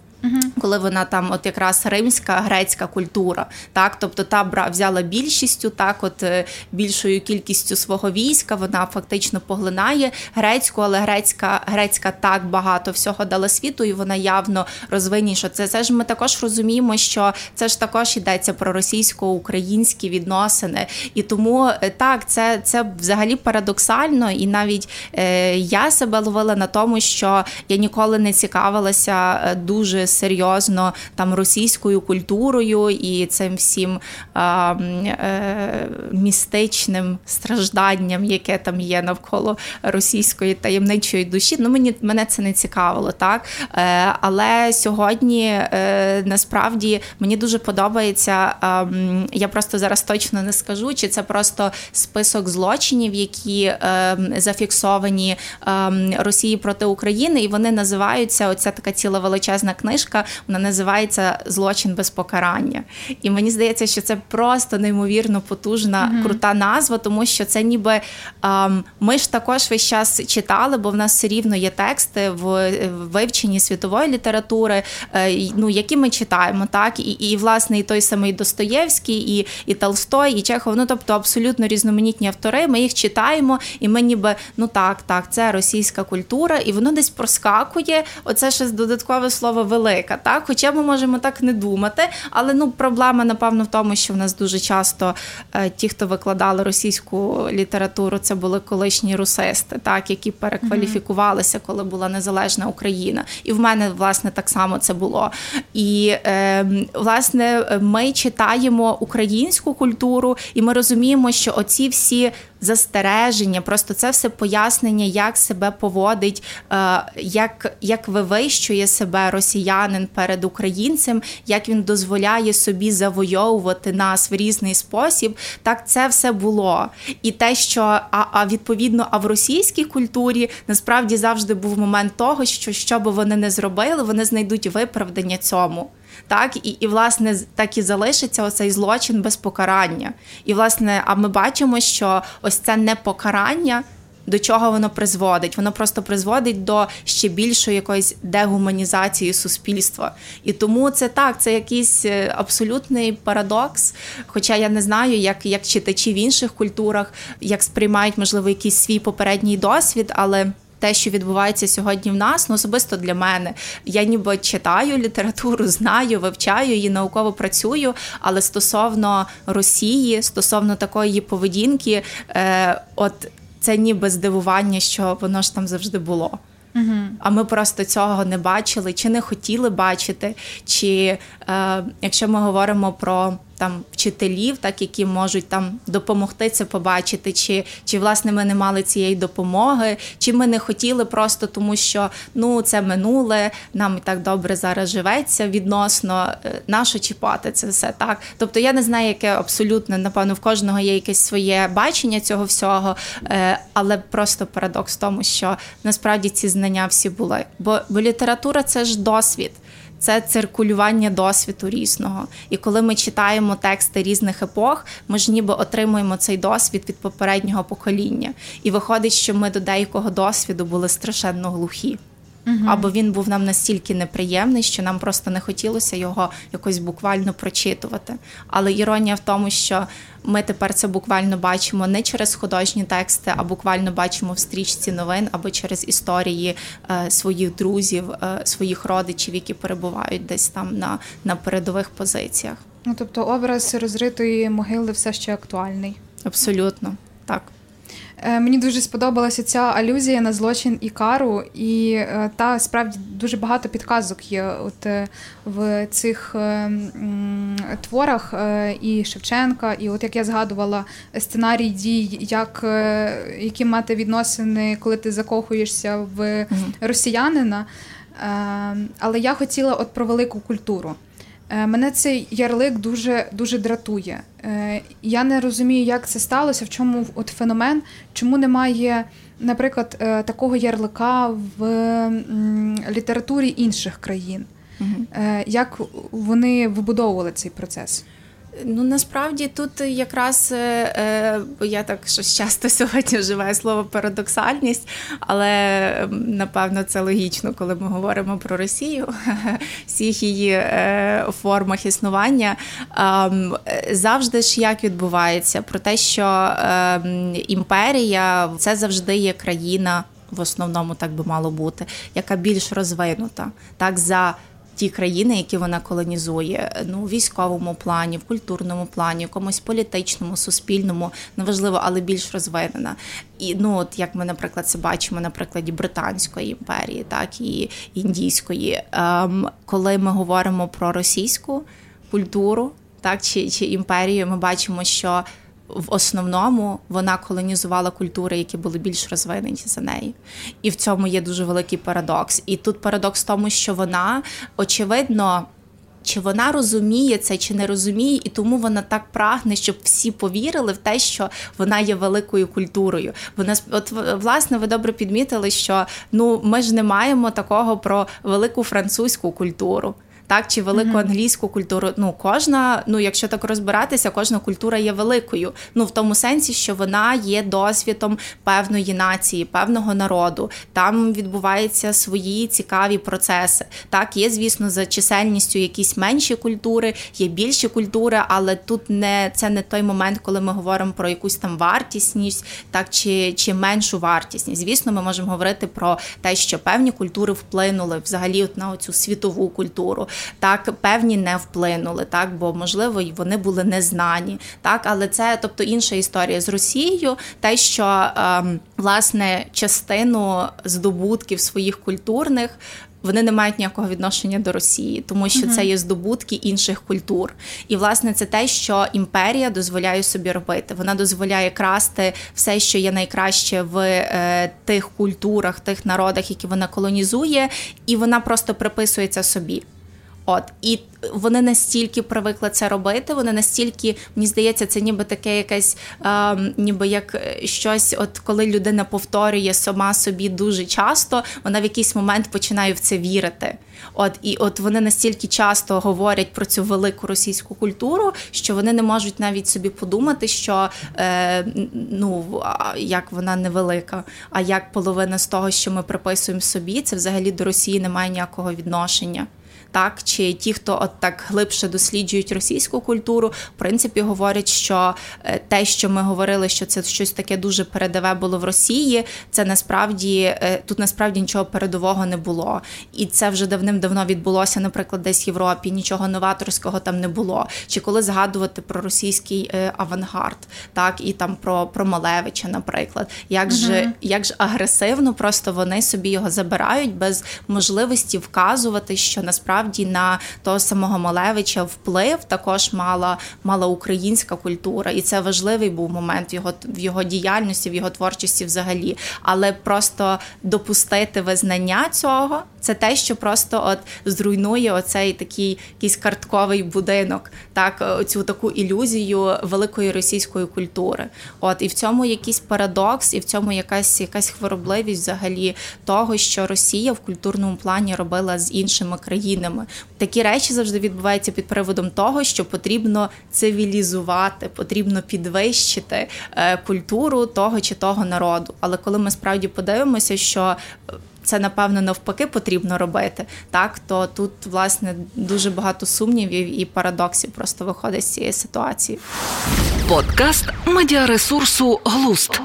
Коли вона там, от якраз римська грецька культура, так? Тобто та бра взяла більшістю, так? От е, більшою кількістю свого війська, вона фактично поглинає грецьку, але грецька грецька так багато всього дала світу, і вона явно розвинніша. Це це ж ми також розуміємо, що це ж також йдеться про російсько-українські відносини, і тому е, так, це це взагалі парадоксально, і навіть е, я себе ловила на тому, що я ніколи не цікавилася е, дуже серйозно там російською культурою і цим всім а, е, містичним стражданням, яке там є навколо російської таємничої душі. Ну мені мене це не цікавило, так е, але сьогодні е, насправді мені дуже подобається. Е, я просто зараз точно не скажу, чи це просто список злочинів, які е, зафіксовані ем, Росії проти України, і вони називаються оця така ціла величезна книжка книжка, вона називається Злочин без покарання. І мені здається, що це просто неймовірно потужна, mm-hmm. крута назва, тому що це ніби ем, ми ж також весь час читали, бо в нас все рівно є тексти в вивченні світової літератури, е, ну які ми читаємо, так і, і власне і той самий Достоєвський, і і Толстой, і Чехов. Ну тобто абсолютно різноманітні автори. Ми їх читаємо, і ми ніби ну так, так, це російська культура, і воно десь проскакує. Оце ще додаткове слово велика. Так, хоча ми можемо так не думати, але ну проблема напевно в тому, що в нас дуже часто е, ті, хто викладали російську літературу, це були колишні русисти, так які перекваліфікувалися, коли була незалежна Україна. І в мене власне так само це було. І е, власне ми читаємо українську культуру, і ми розуміємо, що оці всі застереження, просто це все пояснення, як себе поводить, е, як як вивищує себе росіянин перед українцем, як він дозволяє собі завойовувати нас в різний спосіб. Так це все було. І те, що а, а відповідно, а в російській культурі насправді завжди був момент того, що що би вони не зробили, вони знайдуть виправдання цьому так і і власне так і залишиться оцей злочин без покарання. І власне, а ми бачимо, що ось це непокарання. До чого воно призводить? Воно просто призводить до ще більшої якоїсь дегуманізації суспільства. І тому це так, це якийсь е, абсолютний парадокс. Хоча я не знаю, як як читачі в інших культурах, як сприймають, можливо, якийсь свій попередній досвід, але те, що відбувається сьогодні в нас, ну особисто для мене. Я ніби читаю літературу, знаю, вивчаю її, науково працюю. Але стосовно Росії, стосовно такої поведінки, е, от це ніби здивування, що воно ж там завжди було. Угу. А ми просто цього не бачили, чи не хотіли бачити. Чи е, якщо ми говоримо про там вчителів, так які можуть там допомогти це побачити, чи чи власне ми не мали цієї допомоги, чи ми не хотіли просто тому, що ну це минуле, нам і так добре зараз живеться відносно е, нащо чіпати це все так. Тобто я не знаю, яке абсолютно напевно в кожного є якесь своє бачення цього всього, е, але просто парадокс в тому, що насправді ці знання всі були. Бо, бо література це ж досвід це циркулювання досвіду різного. І коли ми читаємо тексти різних епох, ми ж ніби отримуємо цей досвід від попереднього покоління. І виходить, що ми до деякого досвіду були страшенно глухі. Угу. Або він був нам настільки неприємний, що нам просто не хотілося його якось буквально прочитувати. Але іронія в тому, що ми тепер це буквально бачимо не через художні тексти, а буквально бачимо в стрічці новин або через історії е, своїх друзів, е, своїх родичів, які перебувають десь там на, на передових позиціях. Ну тобто образ розритої могили все ще актуальний. Абсолютно так. Е, мені дуже сподобалася ця алюзія на злочин і кару, і е, та справді дуже багато підказок є от е, в цих творах і Шевченка, і от як я згадувала сценарій дій, як які мати відносини, коли ти закохуєшся в росіянина. Але я хотіла от про велику культуру. Е, мене цей ярлик дуже дуже дратує. Е, я не розумію, як це сталося, в чому от феномен, чому немає, наприклад, е, такого ярлика в літературі інших країн. Угу. Як вони вибудовували цей процес? Ну насправді тут якраз е, е, я так щось часто <laughs> сьогодні вживаю слово парадоксальність, але напевно це логічно, коли ми говоримо про Росію, <laughs> всіх її е, формах існування. Завжди ж як відбувається про те, що імперія це завжди є країна, в основному так би мало бути, яка більш розвинута, так за ті країни, які вона колонізує, ну у військовому плані, в культурному плані, якомусь політичному, суспільному, неважливо, але більш розвинена. І ну, от як ми, наприклад, це бачимо на прикладі Британської імперії, так і індійської. Ем, Коли ми говоримо про російську культуру, так чи, чи імперію, ми бачимо, що в основному вона колонізувала культури, які були більш розвинені за неї. І в цьому є дуже великий парадокс. І тут парадокс в тому, що вона очевидно. чи вона розуміє це, чи не розуміє, і тому вона так прагне, щоб всі повірили в те, що вона є великою культурою. Вона от власне ви добре підмітили, що ну ми ж не маємо такого про велику французьку культуру так чи велику англійську культуру. Ну кожна, ну якщо так розбиратися, кожна культура є великою. Ну в тому сенсі, що вона є досвідом певної нації, певного народу. Там відбуваються свої цікаві процеси. Так, є, звісно, за чисельністю якісь менші культури, є більші культури, але тут не це не той момент, коли ми говоримо про якусь там вартісність, так чи чи меншу вартісність. Звісно, ми можемо говорити про те, що певні культури вплинули взагалі от на цю світову культуру так певні не вплинули, так бо можливо вони були незнані, так але це, тобто, інша історія з Росією, те, що ем, власне частину здобутків своїх культурних. Вони не мають ніякого відношення до Росії, тому що це є здобутки інших культур. І власне це те, що імперія дозволяє собі робити. Вона дозволяє красти все, що є найкраще в е, тих культурах, тих народах, які вона колонізує, і вона просто приписується собі. От і вони настільки привикли це робити. Вони настільки, мені здається, це ніби таке якесь, е, ніби як щось, от коли людина повторює сама собі дуже часто, вона в якийсь момент починає в це вірити. От і от вони настільки часто говорять про цю велику російську культуру, що вони не можуть навіть собі подумати, що е, ну як вона невелика, а як половина з того, що ми приписуємо собі, це взагалі до Росії не має ніякого відношення так чи ті, хто от так глибше досліджують російську культуру, в принципі говорять, що е, те, що ми говорили, що це щось таке дуже передове було в Росії, це насправді е, тут насправді нічого передового не було, і це вже давним-давно відбулося, наприклад, десь в Європі. Нічого новаторського там не було. Чи коли згадувати про російський е, авангард, так і там про про Малевича, наприклад, як угу. же як ж агресивно просто вони собі його забирають без можливості вказувати, що насправді насправді на того самого Малевича вплив також мала мала українська культура, і це важливий був момент в його в його діяльності, в його творчості взагалі. Але просто допустити визнання цього це те, що просто от зруйнує оцей такий якийсь картковий будинок, так цю таку ілюзію великої російської культури. От і в цьому якийсь парадокс, і в цьому якась якась хворобливість взагалі того, що Росія в культурному плані робила з іншими країнами країнами. Такі речі завжди відбуваються під приводом того, що потрібно цивілізувати, потрібно підвищити е, культуру того чи того народу. Але коли ми справді подивимося, що е, це напевно навпаки потрібно робити, так то тут власне дуже багато сумнівів і парадоксів просто виходить з цієї ситуації. Подкаст медіаресурсу Глуст.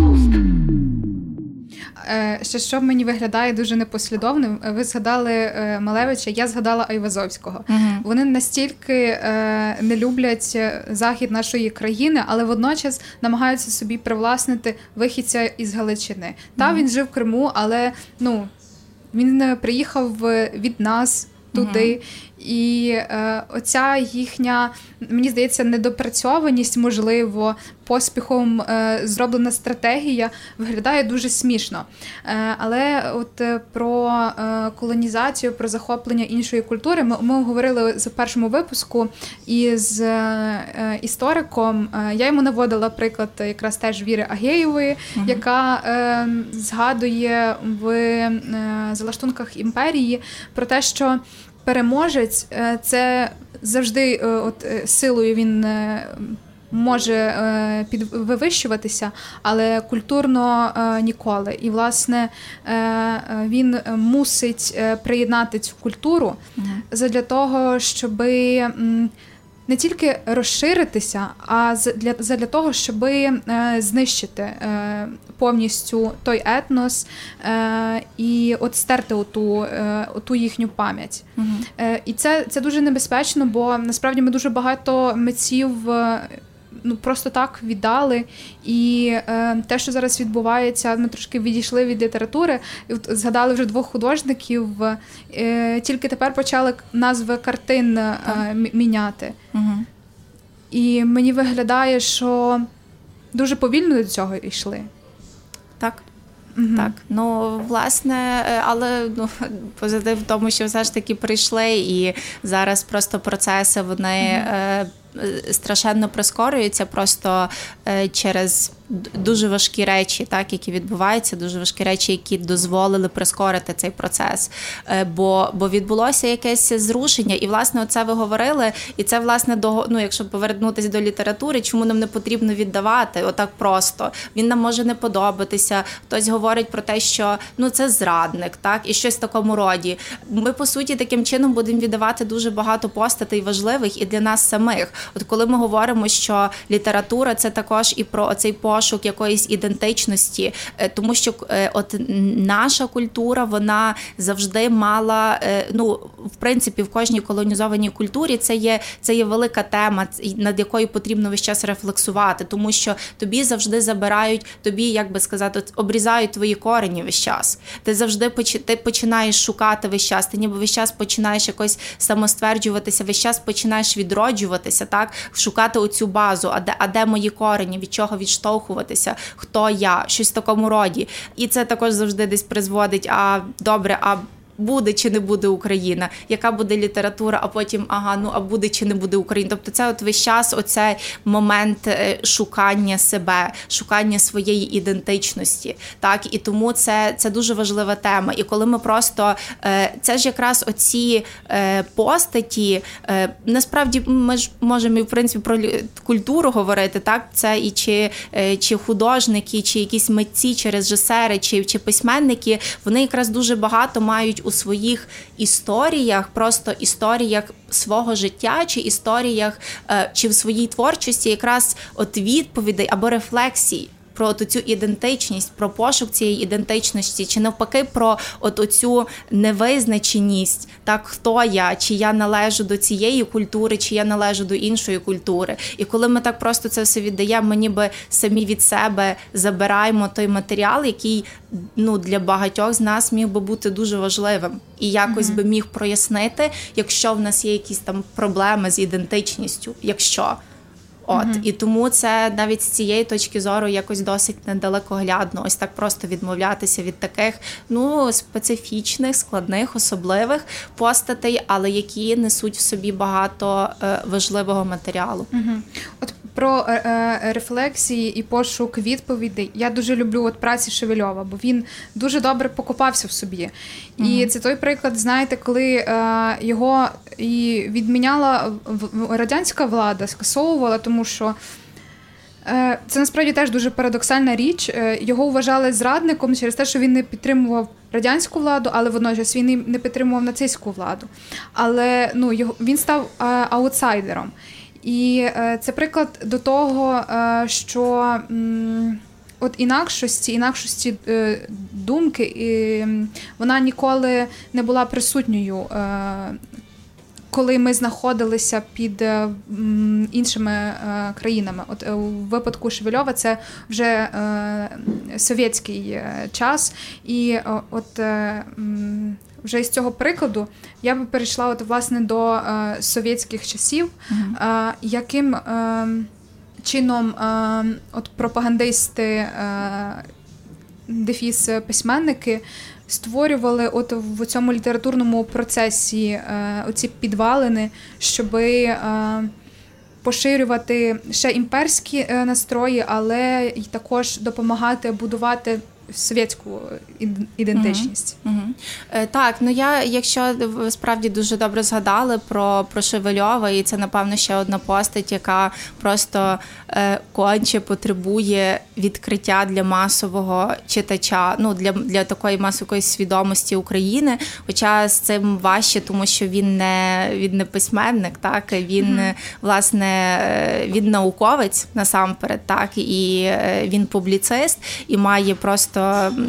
Е, ще що мені виглядає дуже непослідовним. Ви згадали е, Малевича, я згадала Айвазовського. Угу. Вони настільки е, не люблять захід нашої країни, але водночас намагаються собі привласнити вихідця із Галичини. Та угу. він жив в Криму, але ну він приїхав від нас туди. І е, оця їхня, мені здається, недопрацьованість, можливо, поспіхом е, зроблена стратегія виглядає дуже смішно. Е, але от е, про е, колонізацію, про захоплення іншої культури ми, ми говорили в першому випуску із е, істориком. я йому наводила приклад якраз теж Віри Агеєвої, угу. яка згадує в залаштунках імперії про те, що переможець е, це завжди е, от е, силою він. Може підвищуватися, але культурно ніколи. І, власне, він мусить приєднати цю культуру mm-hmm. для того, щоби не тільки розширитися, а для для того, щоб е, знищити е, повністю той етнос е, і от стерти оту, оту їхню пам'ять. Угу. І це, це дуже небезпечно, бо насправді ми дуже багато митців ну просто так віддали. І е, те, що зараз відбувається, ми трошки відійшли від літератури. І от Згадали вже двох художників. Е, Тільки тепер почали назви картин е, міняти. Угу. І мені виглядає, що дуже повільно до цього йшли. Так. Так, ну власне, е, але ну <laughs> позитив в тому, що все ж таки прийшли, і зараз просто процеси вони. Е, Страшенно прискорюються просто е, через дуже важкі речі, так які відбуваються, дуже важкі речі, які дозволили прискорити цей процес. Е, бо бо відбулося якесь зрушення, і власне оце ви говорили. І це власне до ну, якщо повернутися до літератури, чому нам не потрібно віддавати отак просто. Він нам може не подобатися. Хтось говорить про те, що ну це зрадник, так і щось в такому роді. Ми по суті таким чином будемо віддавати дуже багато постатей важливих і для нас самих. От коли ми говоримо, що література це також і про цей пошук якоїсь ідентичності, е, тому що е, от наша культура вона завжди мала е, ну в принципі в кожній колонізованій культурі це є це є велика тема, над якою потрібно весь час рефлексувати, тому що тобі завжди забирають, тобі як би сказати, обрізають твої корені весь час. Ти завжди ти починаєш шукати весь час. Ти ніби весь час починаєш якось самостверджуватися, весь час починаєш відроджуватися, так шукати оцю базу, а де а де мої корені, від чого відштовхуватися, хто я, щось в такому роді. І це також завжди десь призводить. А добре, а буде чи не буде Україна, яка буде література, а потім ага, ну а буде чи не буде Україна. Тобто, це от весь час оцей момент е, шукання себе, шукання своєї ідентичності. Так і тому це це дуже важлива тема. І коли ми просто е, це ж якраз оці е, постаті, насправді ми ж можемо і в принципі про культуру говорити. Так, це і чи чи художники, чи якісь митці, чи режисери, чи, чи письменники, вони якраз дуже багато мають у своїх історіях, просто історіях свого життя, чи історіях, е, чи в своїй творчості якраз от відповідей або рефлексій про цю ідентичність, про пошук цієї ідентичності, чи навпаки про от оцю невизначеність, так хто я, чи я належу до цієї культури, чи я належу до іншої культури. І коли ми так просто це все віддаємо, ми ніби самі від себе забираємо той матеріал, який ну для багатьох з нас міг би бути дуже важливим і якось mm-hmm. би міг прояснити, якщо в нас є якісь там проблеми з ідентичністю, якщо. От mm і тому це навіть з цієї точки зору якось досить недалекоглядно. Ось так просто відмовлятися від таких ну специфічних, складних, особливих постатей, але які несуть в собі багато е, важливого матеріалу. mm От про е, е, рефлексії і пошук відповідей. Я дуже люблю от праці Шевельова, бо він дуже добре покопався в собі. І mm це той приклад, знаєте, коли е, його і відміняла радянська влада, скасовувала, тому що. Е, це насправді теж дуже парадоксальна річ. Е, його вважали зрадником через те, що він не підтримував радянську владу, але водночас він не підтримував нацистську владу. Але ну, його, він став аутсайдером. І е, це приклад до того, е, що от інакшості, інакшості е, думки, вона ніколи не була присутньою. Коли ми знаходилися під іншими країнами, от у випадку Шевельова це вже совєтський час, і от вже із цього прикладу я би перейшла от, власне до е, совєтських часів, uh е, яким е, чином е, от пропагандисти е, дефіс письменники створювали от в цьому літературному процесі е, оці підвалини, щоби. Поширювати ще імперські настрої, але й також допомагати будувати совєтську ідентичність. Угу. Угу. Так, ну я, якщо ви справді дуже добре згадали про про Шевельова, і це напевно ще одна постать, яка просто е, конче потребує відкриття для масового читача, ну для для такої масової свідомості України. Хоча з цим важче, тому що він не він не письменник, так він угу. власне е, він науковець насамперед, так і е, він публіцист і має просто просто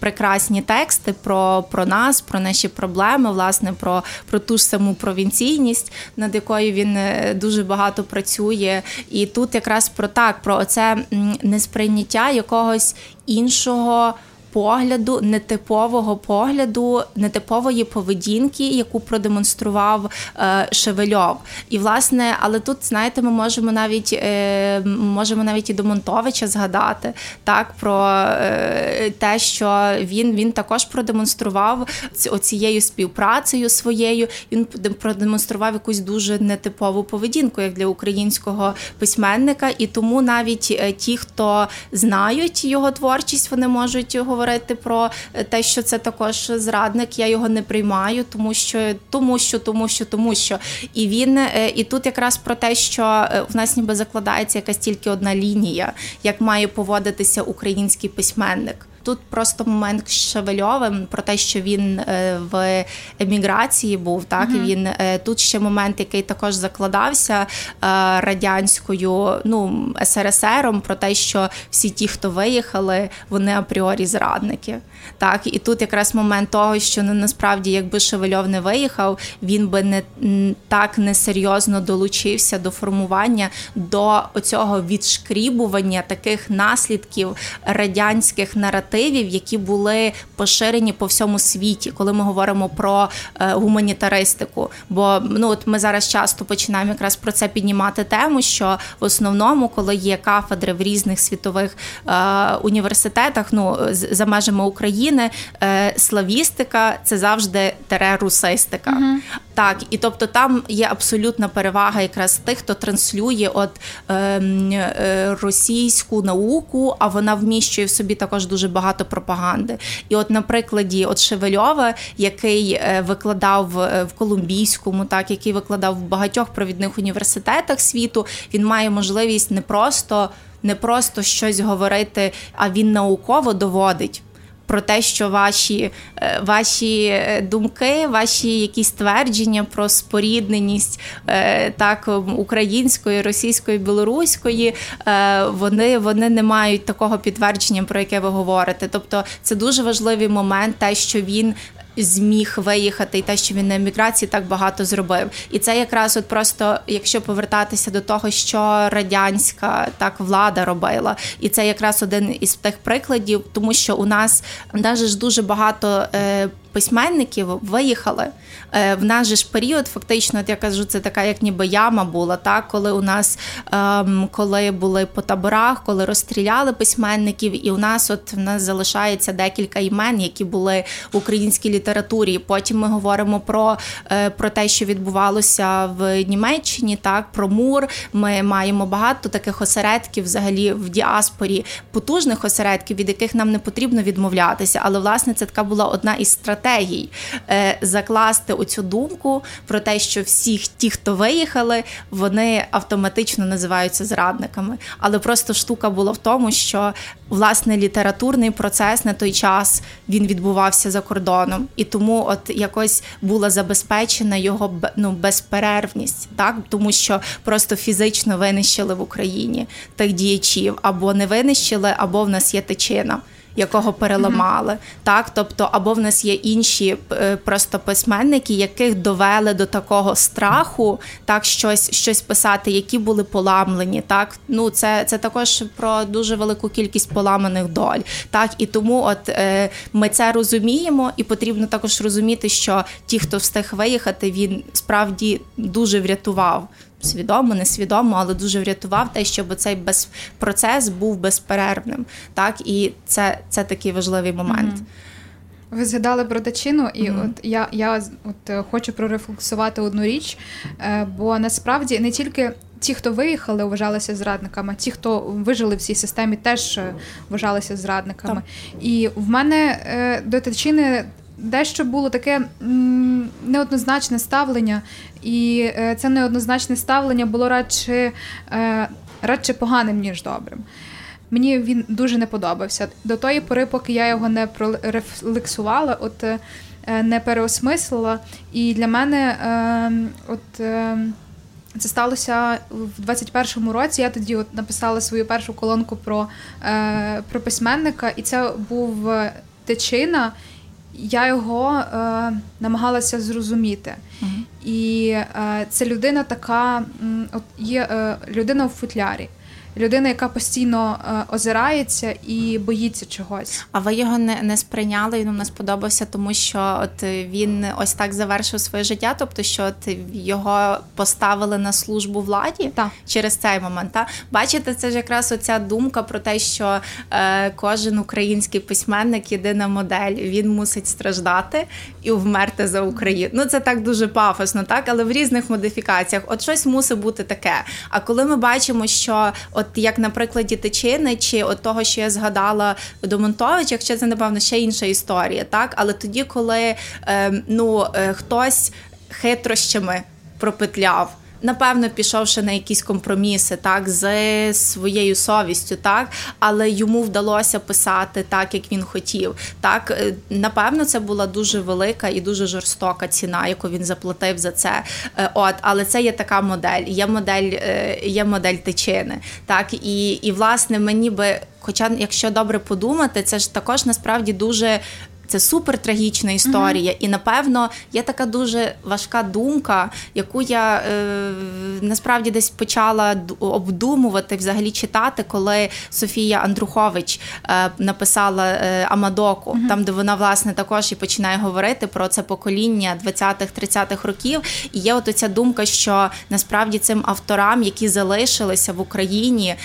прекрасні тексти про про нас, про наші проблеми, власне, про про ту ж саму провінційність, над якою він е, дуже багато працює. І тут якраз про так, про це несприйняття якогось іншого погляду, нетипового погляду, нетипової поведінки, яку продемонстрував е, Шевельов. І власне, але тут знаєте, ми можемо навіть е, можемо навіть і до Монтовича згадати так про е, те, що він він також продемонстрував оцією співпрацею своєю. Він продемонстрував якусь дуже нетипову поведінку, як для українського письменника, і тому навіть ті, хто знають його творчість, вони можуть говорити про те, що це також зрадник. Я його не приймаю, тому що тому, що тому, що тому, що і він е, і тут якраз про те, що е, в нас ніби закладається якась тільки одна лінія, як має поводитися український письменник. Тут просто момент Шевельовим про те, що він е, в еміграції був. Так uh-huh. він е, тут ще момент, який також закладався е, радянською, ну СРСРом, про те, що всі ті, хто виїхали, вони апріорі зрадники. Так, і тут якраз момент того, що ну, насправді, якби Шевельов не виїхав, він би не так несерйозно долучився до формування до оцього відшкрібування таких наслідків радянських наративів наративів, які були поширені по всьому світі, коли ми говоримо про е, гуманітаристику. Бо ну от ми зараз часто починаємо якраз про це піднімати тему, що в основному, коли є кафедри в різних світових е, університетах, ну за межами України, е, славістика це завжди терерусистика. Угу. Так, і тобто там є абсолютна перевага якраз тих, хто транслює от ем, е, російську науку, а вона вміщує в собі також дуже багато пропаганди. І, от, на прикладі от Шевельова, який е, викладав е, в Колумбійському, так який викладав в багатьох провідних університетах світу, він має можливість не просто не просто щось говорити, а він науково доводить про те, що ваші е, ваші е, думки, ваші якісь твердження про спорідненість е, так української, російської, білоруської, вони, вони не мають такого підтвердження, про яке ви говорите. Тобто це дуже важливий момент, те, що він зміг виїхати, і те, що він на еміграції так багато зробив. І це якраз от просто, якщо повертатися до того, що радянська так влада робила, і це якраз один із тих прикладів, тому що у нас навіть дуже багато. Е, письменників виїхали. Е, в нас же ж період, фактично, от я кажу, це така, як ніби яма була, так коли у нас ем, коли були по таборах, коли розстріляли письменників, і у нас от в нас залишається декілька імен, які були в українській літературі. Потім ми говоримо про е, про те, що відбувалося в Німеччині, так про мур. Ми маємо багато таких осередків, взагалі в діаспорі, потужних осередків, від яких нам не потрібно відмовлятися. Але власне це така була одна із стратегій стратегій е, закласти оцю думку про те, що всі ті, хто виїхали, вони автоматично називаються зрадниками. Але просто штука була в тому, що власне літературний процес на той час він відбувався за кордоном, і тому от якось була забезпечена його ну, безперервність, так? Тому що просто фізично винищили в Україні тих діячів. Або не винищили, або в нас є тичина якого переламали. Mm-hmm. Так, тобто, або в нас є інші е, просто письменники, яких довели до такого страху, так щось щось писати, які були поламлені. Так, ну це це також про дуже велику кількість поламаних доль. Так, і тому, от е, ми це розуміємо, і потрібно також розуміти, що ті, хто встиг виїхати, він справді дуже врятував свідомо, несвідомо, але дуже врятував те, щоб цей без процес був безперервним. Так і це це такий важливий момент. Ви згадали про дачину, і mm-hmm. от я я от е, хочу прорефлексувати одну річ, е, бо насправді не тільки ті, хто виїхали, вважалися зрадниками, ті, хто вижили в цій системі, теж е, вважалися зрадниками. Так. І в мене до Тачини дещо було таке неоднозначне ставлення, і е, це неоднозначне ставлення було радше, е, радше поганим, ніж добрим. Мені він дуже не подобався. До тої пори, поки я його не прорефлексувала, от е, не переосмислила. І для мене от. Це сталося в 21-му році. Я тоді от написала свою першу колонку про про письменника, і це був течина, я його е, намагалася зрозуміти. uh І е, це людина така, от є е, людина в футлярі. Людина, яка постійно е, озирається і боїться чогось. А ви його не не сприйняли? Він нам сподобався, тому що от він ось так завершив своє життя. Тобто, що от його поставили на службу владі Так. через цей момент. Та? Бачите, це ж якраз оця думка про те, що е, кожен український письменник єдина модель. Він мусить страждати і вмерти за Україну. Ну це так дуже пафосно, так але в різних модифікаціях. От щось мусить бути таке. А коли ми бачимо, що от як на прикладі Тичини, чи от того, що я згадала до Монтовича, якщо це напевно ще інша історія, так але тоді, коли е, ну е, хтось хитрощами пропетляв. Напевно, пішовши на якісь компроміси, так з своєю совістю, так але йому вдалося писати так, як він хотів. Так, е, напевно, це була дуже велика і дуже жорстока ціна, яку він заплатив за це. Е, От, але це є така модель. Є модель, е, є модель тичини. Так, і, і власне мені би, хоча, якщо добре подумати, це ж також насправді дуже це супер трагічна історія, mm-hmm. і напевно є така дуже важка думка, яку я е, насправді десь почала обдумувати, взагалі читати, коли Софія Андрухович е, написала е, Амадоку, mm-hmm. там де вона власне також і починає говорити про це покоління 20-30-х років. І є от ця думка, що насправді цим авторам, які залишилися в Україні,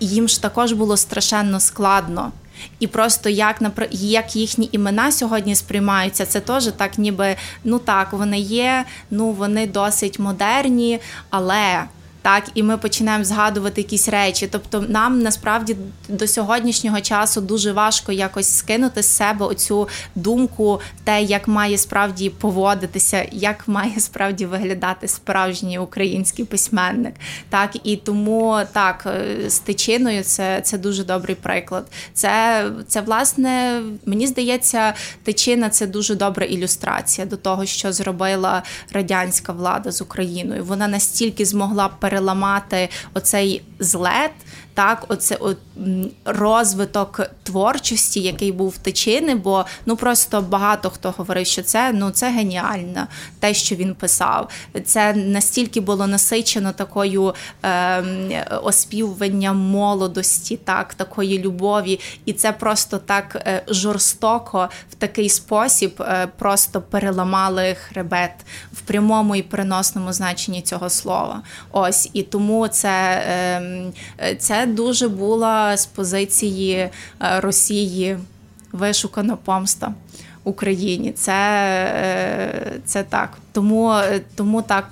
їм ж також було страшенно складно. І просто як як їхні імена сьогодні сприймаються, це теж так, ніби ну так, вони є, ну вони досить модерні, але так, і ми починаємо згадувати якісь речі. Тобто, нам насправді до сьогоднішнього часу дуже важко якось скинути з себе оцю думку, те, як має справді поводитися, як має справді виглядати справжній український письменник. Так і тому так е, з тичиною це це дуже добрий приклад. Це це власне мені здається, тичина це дуже добра ілюстрація до того, що зробила радянська влада з Україною. Вона настільки змогла переламати оцей злет так, оце от, розвиток творчості, який був в тичини, бо ну просто багато хто говорив, що це ну це геніально, те, що він писав. Це настільки було насичено такою е, оспівуванням молодості, так, такої любові, і це просто так е, жорстоко в такий спосіб е, просто переламали хребет в прямому і переносному значенні цього слова. Ось і тому це, ем, це дуже була з позиції е, Росії вишукана помста Україні. Це е, це так. Тому тому так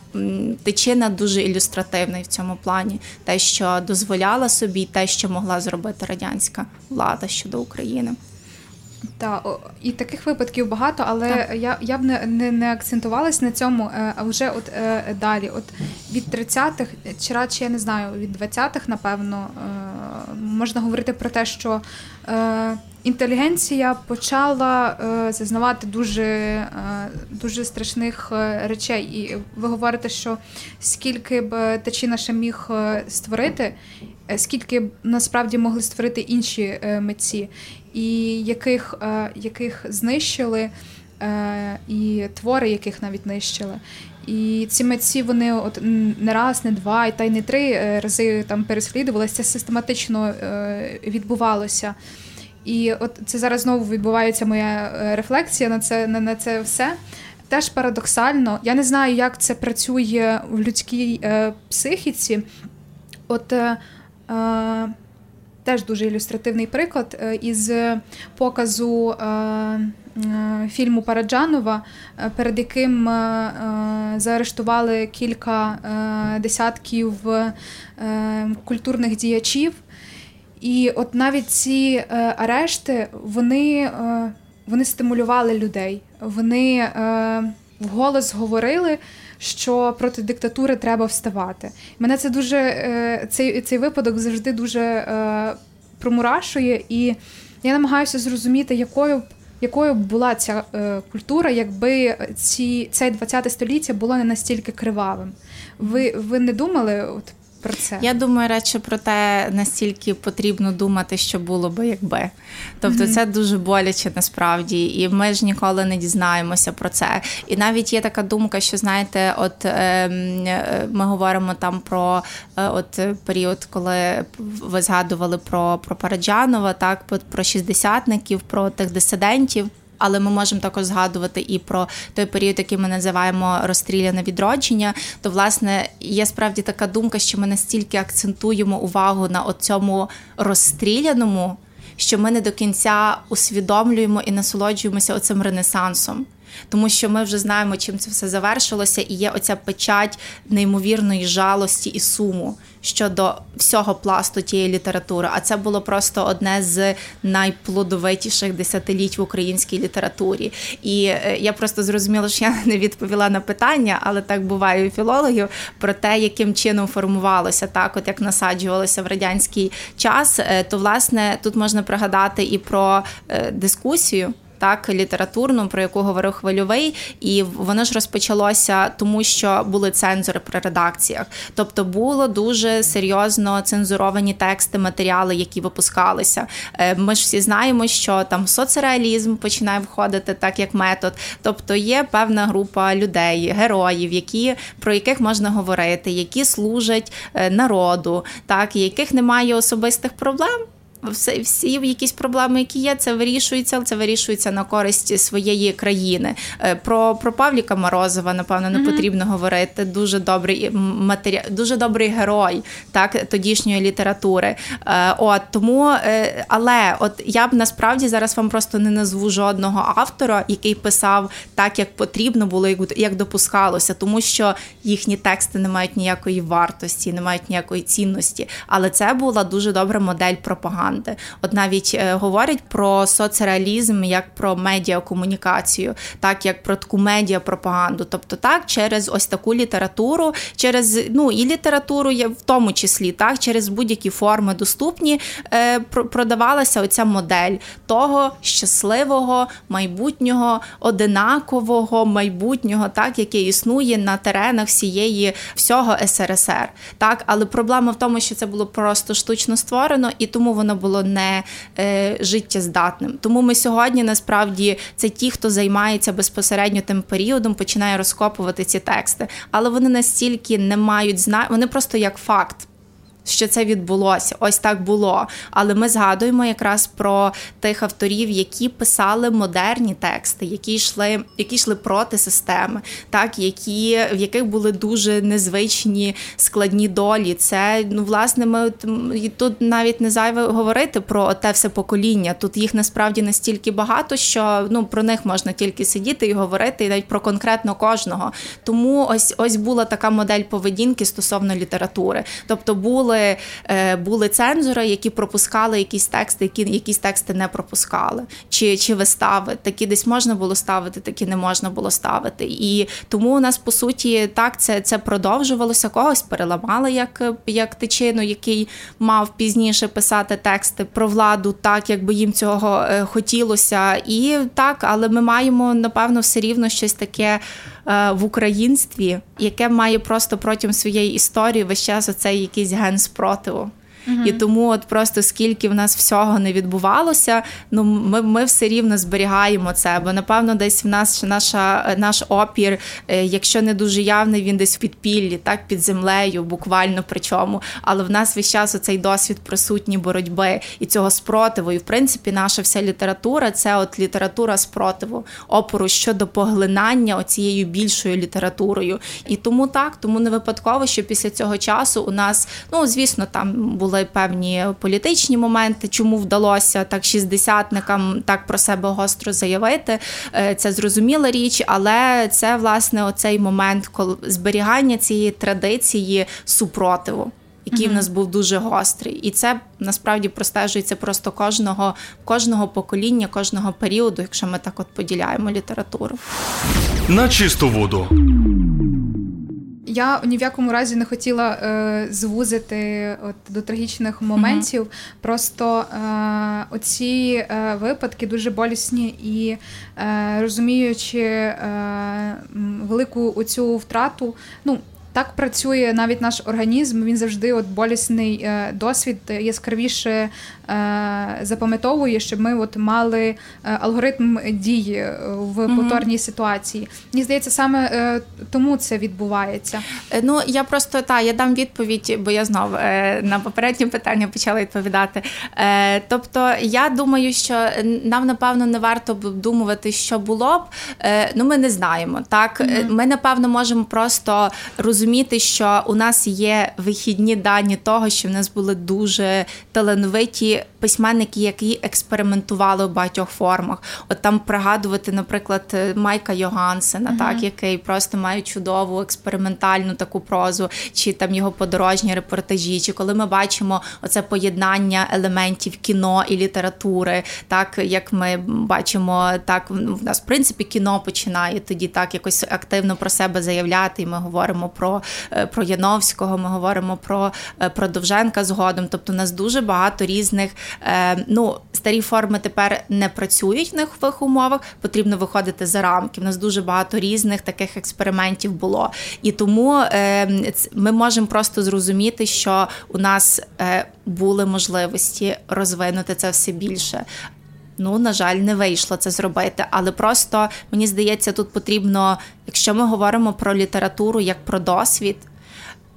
тичина дуже ілюстративний в цьому плані. Те, що дозволяла собі, те, що могла зробити радянська влада щодо України. Так, і таких випадків багато, але так. я я б не не, не акцентувалась на цьому. Е, а вже от е, далі, от від 30-х, чи радше я не знаю, від 20-х, напевно, е, можна говорити про те, що інтелігенція почала зазнавати дуже дуже страшних речей. І ви говорите, що скільки б Тачіна ще міг створити, скільки б насправді могли створити інші митці і яких е, яких знищили, е, і твори, яких навіть нищили. І ці митці вони от не раз, не два, і та й не три е, рази там переслідувалися. Це систематично відбувалося. І от це зараз знову відбувається моя рефлексія на це на, на це все. Теж парадоксально. Я не знаю, як це працює в людській е, психіці. От е, теж дуже ілюстративний приклад е, із показу е, е, фільму Параджанова, перед яким заарештували кілька десятків культурних діячів. І от навіть ці арешти вони вони стимулювали людей. Вони вголос говорили що проти диктатури треба вставати. Мене це дуже е, цей цей випадок завжди дуже е, промурашує, і я намагаюся зрозуміти, якою б якою б була ця е, культура, якби ці це 20 століття було не настільки кривавим. Ви ви не думали от про це? Я думаю, радше про те, настільки потрібно думати, що було би, якби. Тобто, mm-hmm. це дуже боляче насправді, і ми ж ніколи не дізнаємося про це. І навіть є така думка, що знаєте, от е, ми говоримо там про е, от період, коли ви згадували про про Параджанова, так про шістдесятників, про тих дисидентів. Але ми можемо також згадувати і про той період, який ми називаємо розстріляне відродження. То, власне, є справді така думка, що ми настільки акцентуємо увагу на цьому розстріляному, що ми не до кінця усвідомлюємо і насолоджуємося оцим ренесансом тому що ми вже знаємо, чим це все завершилося, і є оця печать неймовірної жалості і суму щодо всього пласту тієї літератури. А це було просто одне з найплодовитіших десятиліть в українській літературі. І е, я просто зрозуміла, що я не відповіла на питання, але так буває у філологів про те, яким чином формувалося так, от як насаджувалося в радянський час. Е, то власне тут можна пригадати і про е, дискусію так літературну, про яку говорив хвильовий, і воно ж розпочалося, тому що були цензори при редакціях. Тобто було дуже серйозно цензуровані тексти, матеріали, які випускалися. Е, ми ж всі знаємо, що там соцреалізм починає входити так, як метод. Тобто є певна група людей, героїв, які про яких можна говорити, які служать е, народу, так яких немає особистих проблем все, всі якісь проблеми, які є, це вирішується, це вирішується на користь своєї країни. Е, про про Павліка Морозова, напевно, не mm-hmm. потрібно говорити. Дуже добрий матері... дуже добрий герой так тодішньої літератури. Е, от тому, е, але от я б насправді зараз вам просто не назву жодного автора, який писав так, як потрібно було, як допускалося, тому що їхні тексти не мають ніякої вартості, не мають ніякої цінності. Але це була дуже добра модель пропаганди пропаганди. От навіть е, говорять про соцреалізм як про медіакомунікацію, так як про таку медіапропаганду. Тобто, так, через ось таку літературу, через ну і літературу є в тому числі, так, через будь-які форми доступні, е, продавалася оця модель того щасливого майбутнього, одинакового майбутнього, так, яке існує на теренах всієї всього СРСР. Так, але проблема в тому, що це було просто штучно створено, і тому воно було не е, життєздатним. Тому ми сьогодні насправді це ті, хто займається безпосередньо тим періодом, починає розкопувати ці тексти, але вони настільки не мають зна... вони просто як факт що це відбулося. Ось так було. Але ми згадуємо якраз про тих авторів, які писали модерні тексти, які йшли, які йшли проти системи, так які в яких були дуже незвичні складні долі. Це ну власне, ми тут навіть не зайве говорити про те все покоління. Тут їх насправді настільки багато, що ну про них можна тільки сидіти і говорити, і навіть про конкретно кожного. Тому ось ось була така модель поведінки стосовно літератури, тобто були були е, були цензори, які пропускали якісь тексти, які якісь тексти не пропускали, чи чи вистави. Такі десь можна було ставити, такі не можна було ставити. І тому у нас по суті так це це продовжувалося. Когось переламали як як тичину, який мав пізніше писати тексти про владу, так якби їм цього е, хотілося. І так, але ми маємо напевно все рівно щось таке. Е, в українстві, яке має просто протягом своєї історії весь час оцей якийсь ген спротиву. І тому, от просто скільки в нас всього не відбувалося, ну ми ми все рівно зберігаємо це. Бо напевно, десь в нас наша наш опір, е, якщо не дуже явний, він десь в підпіллі, так під землею, буквально причому. Але в нас весь час оцей досвід присутній боротьби і цього спротиву. І в принципі, наша вся література це от література спротиву, опору щодо поглинання оцією більшою літературою. І тому так, тому не випадково, що після цього часу у нас, ну звісно, там були були певні політичні моменти, чому вдалося так шістдесятникам так про себе гостро заявити. Е, це зрозуміла річ, але це власне оцей момент коли зберігання цієї традиції супротиву. Який mm-hmm. в нас був дуже гострий, і це насправді простежується просто кожного кожного покоління, кожного періоду, якщо ми так от поділяємо літературу. На чисту воду. Я ні в якому разі не хотіла е, звузити от, до трагічних моментів. Mm-hmm. Просто е, оці е, випадки дуже болісні і е, розуміючи е, велику оцю втрату, ну так працює навіть наш організм. Він завжди от болісний е, досвід яскравіше е, запам'ятовує, щоб ми от мали е, алгоритм дії е, в повторній ситуації. Мені здається, саме е, тому це відбувається. Е, Ну я просто та я дам відповідь, бо я знов е, на попереднє питання почала відповідати. Е, тобто, я думаю, що нам напевно не варто б обдумувати, що було б. Е, ну, ми не знаємо. Так, Е, ми напевно можемо просто розуміти, що у нас є вихідні дані того, що в нас були дуже талановиті письменники, які експериментували в багатьох формах. От там пригадувати, наприклад, е, Майка Йогансена, так який просто має чудову експериментальну таку прозу, чи там його подорожні репортажі, чи коли ми бачимо оце поєднання елементів кіно і літератури, так як ми бачимо, так в нас в принципі кіно починає тоді так якось активно про себе заявляти. І ми говоримо про, е, про Яновського, ми говоримо про, е, про Довженка згодом. Тобто, у нас дуже багато різних. е, Ну, старі форми тепер не працюють в нових умовах. Потрібно виходити за рамки. У нас дуже багато різних таких експериментів було. І тому ми можемо просто зрозуміти, що у нас були можливості розвинути це все більше. Ну, на жаль, не вийшло це зробити. Але просто мені здається, тут потрібно, якщо ми говоримо про літературу як про досвід.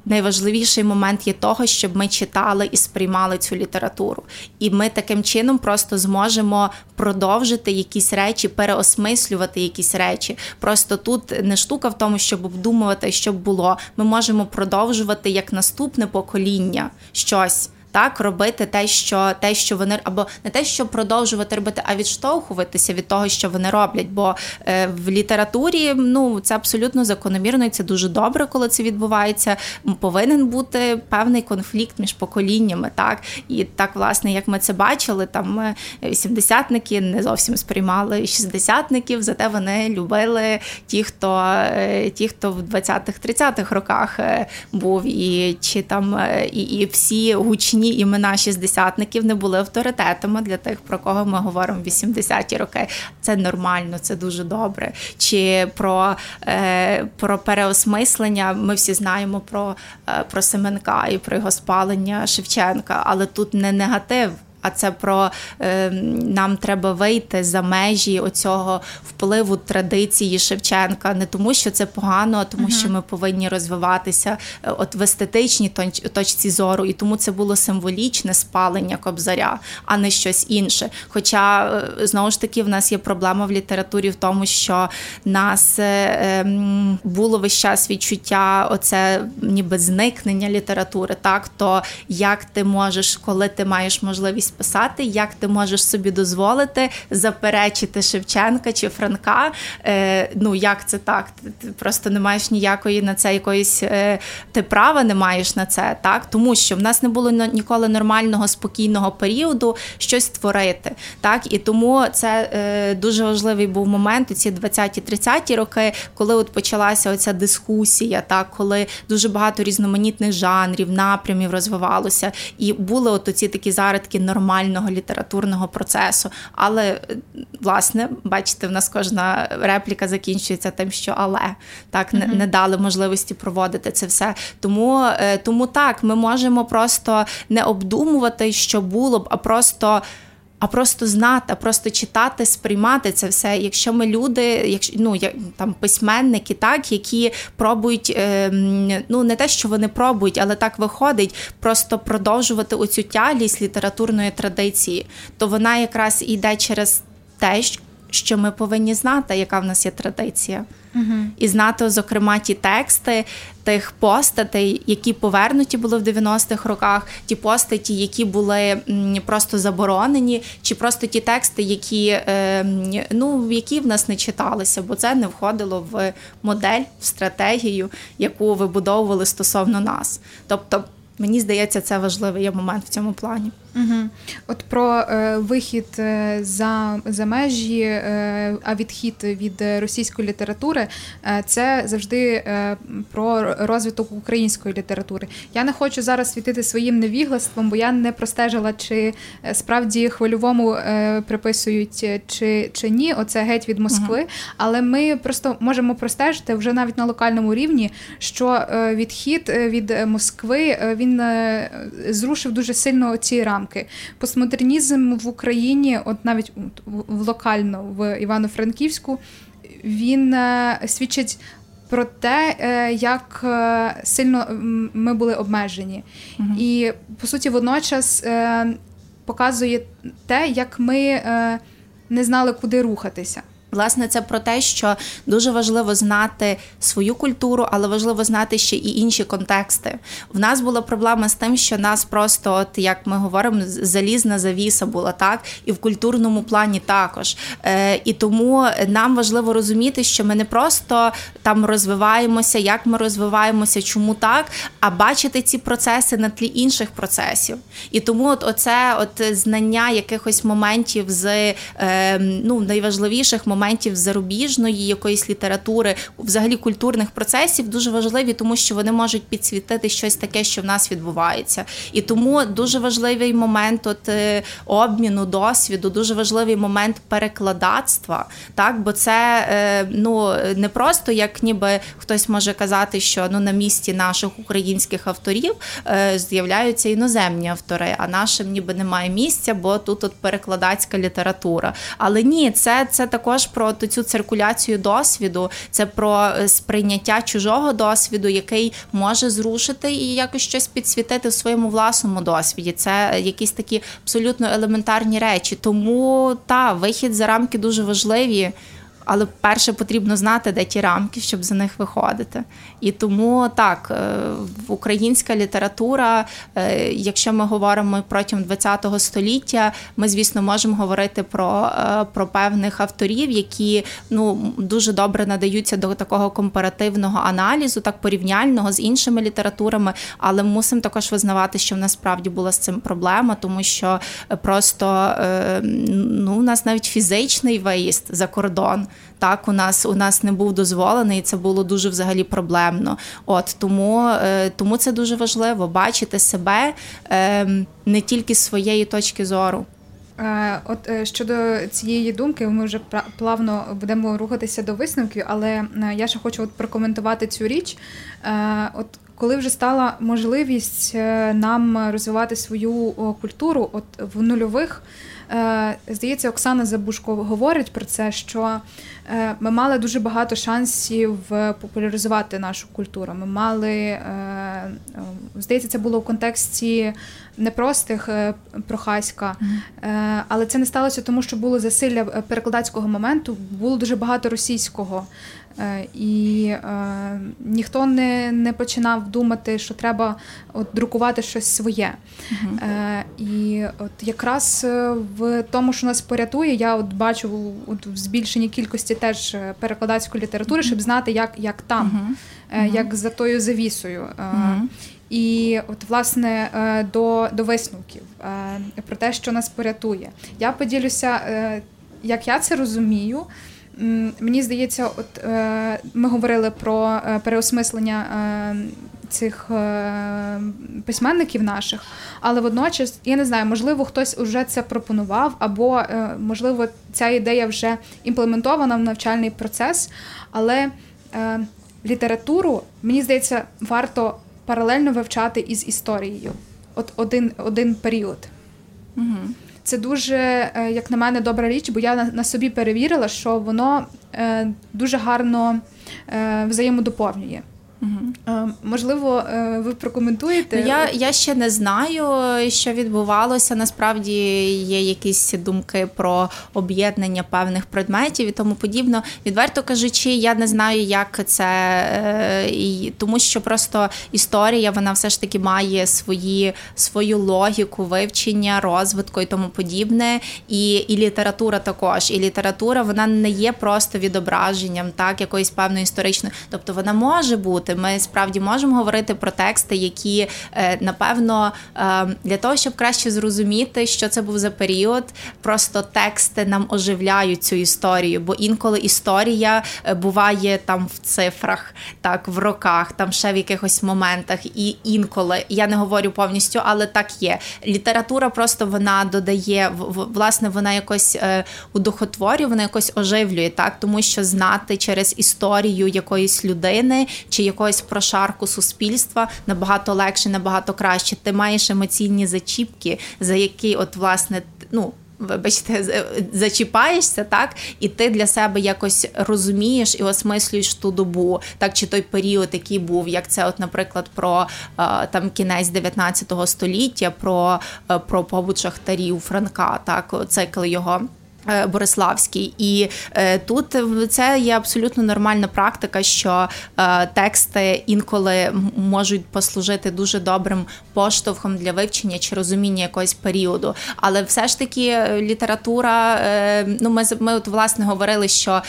Найважливіший момент є того, щоб ми читали і сприймали цю літературу, і ми таким чином просто зможемо продовжити якісь речі, переосмислювати якісь речі. Просто тут не штука в тому, щоб обдумувати, що було. Ми можемо продовжувати як наступне покоління щось. Так, робити те, що те, що вони або не те, що продовжувати робити, а відштовхуватися від того, що вони роблять. Бо е, в літературі ну це абсолютно закономірно, і це дуже добре, коли це відбувається. Повинен бути певний конфлікт між поколіннями. Так і так, власне, як ми це бачили, там е, 80-ники не зовсім сприймали шістдесятників, зате вони любили ті, хто е, ті, хто в 20-30-х роках е, був, і чи там і, і всі гучні імена шістдесятників не були авторитетами для тих, про кого ми говоримо в 80-ті роки. Це нормально, це дуже добре. Чи про, е, про переосмислення ми всі знаємо про, е, про Семенка і про його спалення Шевченка, але тут не негатив. А це про е, нам треба вийти за межі оцього впливу традиції Шевченка, не тому, що це погано, а тому, що ми повинні розвиватися е, от в естетичній точці зору, і тому це було символічне спалення кобзаря, а не щось інше. Хоча е, знову ж таки в нас є проблема в літературі в тому, що нас е, ем, було весь час відчуття, оце ніби зникнення літератури. Так, то як ти можеш, коли ти маєш можливість писати, як ти можеш собі дозволити заперечити Шевченка чи Франка? Е, ну як це так? Ти, просто не маєш ніякої на це якоїсь е, ти права не маєш на це, так тому що в нас не було ніколи нормального спокійного періоду щось творити. Так і тому це е, дуже важливий був момент у ці 20-30 роки, коли от почалася оця дискусія, так коли дуже багато різноманітних жанрів, напрямів розвивалося, і були от оці такі зародки нормального літературного процесу. Але е, власне, бачите, в нас кожна репліка закінчується тим, що але так не, не дали можливості проводити це все. Тому, е, тому так, ми можемо просто не обдумувати, що було б, а просто. А просто знати, просто читати, сприймати це все. Якщо ми люди, якщо ну як там письменники, так які пробують, е, ну не те, що вони пробують, але так виходить, просто продовжувати оцю тяглість літературної традиції, то вона якраз йде через те, що ми повинні знати, яка в нас є традиція. І знати, зокрема, ті тексти тих постатей, які повернуті були в 90-х роках, ті постаті, які були просто заборонені, чи просто ті тексти, які, е, ну, які в нас не читалися, бо це не входило в модель, в стратегію, яку вибудовували стосовно нас. Тобто. Мені здається, це важливий є момент в цьому плані. Угу. От про е, вихід е, за за межі, е, а відхід від російської літератури е, це завжди е, про розвиток української літератури. Я не хочу зараз світити своїм невіглаством, бо я не простежила, чи е, справді хвильовому е, приписують чи чи ні. Оце геть від Москви. Угу. Але ми просто можемо простежити вже навіть на локальному рівні, що е, відхід від Москви він зрушив дуже сильно ці рамки. Постмодернізм в Україні, от навіть в локально в Івано-Франківську, він е, свідчить. Про те, е, як е, сильно ми були обмежені, угу. і по суті, водночас показує те, як ми не знали, куди рухатися. Власне, це про те, що дуже важливо знати свою культуру, але важливо знати ще і інші контексти. В нас була проблема з тим, що нас просто, от як ми говоримо, залізна завіса була так, і в культурному плані також. Е, І тому нам важливо розуміти, що ми не просто там розвиваємося, як ми розвиваємося, чому так, а бачити ці процеси на тлі інших процесів. І тому, от оце от знання якихось моментів з е, ну найважливіших моментів моментів зарубіжної якоїсь літератури, взагалі культурних процесів дуже важливі, тому що вони можуть підсвітити щось таке, що в нас відбувається. І тому дуже важливий момент от е, обміну досвіду, дуже важливий момент перекладацтва, так бо це е, ну не просто як ніби хтось може казати, що ну на місці наших українських авторів е, з'являються іноземні автори, а нашим ніби немає місця, бо тут от перекладацька література. Але ні, це це також про цю циркуляцію досвіду, це про е, сприйняття чужого досвіду, який може зрушити і якось щось підсвітити в своєму власному досвіді. Це якісь такі абсолютно елементарні речі. Тому та вихід за рамки дуже важливі але перше потрібно знати, де ті рамки, щоб за них виходити. І тому так, е, українська література, е, якщо ми говоримо протягом ХХ століття, ми, звісно, можемо говорити про е, про певних авторів, які ну дуже добре надаються до такого компаративного аналізу, так порівняльного з іншими літературами, але мусимо також визнавати, що в нас справді була з цим проблема, тому що просто ну, у нас навіть фізичний виїзд за кордон так у нас у нас не був дозволений, і це було дуже взагалі проблемно. От тому е, тому це дуже важливо бачити себе ем, не тільки з своєї точки зору. Е, от е, щодо цієї думки, ми вже плавно будемо рухатися до висновків, але я ще хочу от прокоментувати цю річ. От коли вже стала можливість нам розвивати свою культуру, от в нульових. Е, здається, Оксана Забушко говорить про це, що е, ми мали дуже багато шансів е, популяризувати нашу культуру. Ми мали, здається, це було в контексті непростих Прохаська, але це не сталося тому, що було засилля перекладацького моменту, було дуже багато російського. Е, і е, ніхто не не починав думати, що треба от, друкувати щось своє. Uh-huh. Е, І от якраз е, в тому, що нас порятує, я от бачу от, в збільшенні кількості теж е, перекладацької літератури, uh-huh. щоб знати, як як там, uh-huh. е, як за тою завісою. Е, і от власне до до висновків про те, що нас порятує. Я поділюся, як я це розумію. Мені здається, от е, ми говорили про е, переосмислення е, цих письменників наших, але водночас я не знаю, можливо, хтось уже це пропонував, або можливо, ця ідея вже імплементована в навчальний процес. Але літературу мені здається, варто паралельно вивчати із історією. От один, один період. Угу. Це дуже, е, як на мене, добра річ, бо я на собі перевірила, що воно е, дуже гарно е, взаємодоповнює. Угу. Можливо, е, ви прокоментуєте? Ну, я я ще не знаю, що відбувалося. Насправді є якісь думки про об'єднання певних предметів і тому подібно. Відверто кажучи, я не знаю, як це і тому, що просто історія вона все ж таки має свої свою логіку вивчення, розвитку і тому подібне. І і література також. І література вона не є просто відображенням так якоїсь певної історичної, тобто вона може бути розуміти. Ми справді можемо говорити про тексти, які е, напевно е, для того, щоб краще зрозуміти, що це був за період, просто тексти нам оживляють цю історію, бо інколи історія е, буває там в цифрах, так в роках, там ще в якихось моментах, і інколи я не говорю повністю, але так є. Література просто вона додає власне, вона якось удохотворює, вона якось оживлює, так тому що знати через історію якоїсь людини чи якогось прошарку суспільства набагато легше, набагато краще. Ти маєш емоційні зачіпки, за які, от власне, ну. Вибачте, зачіпаєшся, так, і ти для себе якось розумієш і осмислюєш ту добу, так чи той період, який був, як це, от, наприклад, про е, там кінець 19 століття, про е, про побут шахтарів Франка, так, цикл його. Е, Бориславський, і е, тут це є абсолютно нормальна практика, що е, тексти інколи можуть послужити дуже добрим поштовхом для вивчення чи розуміння якогось періоду. Але все ж таки література, ну ми ми от власне говорили, що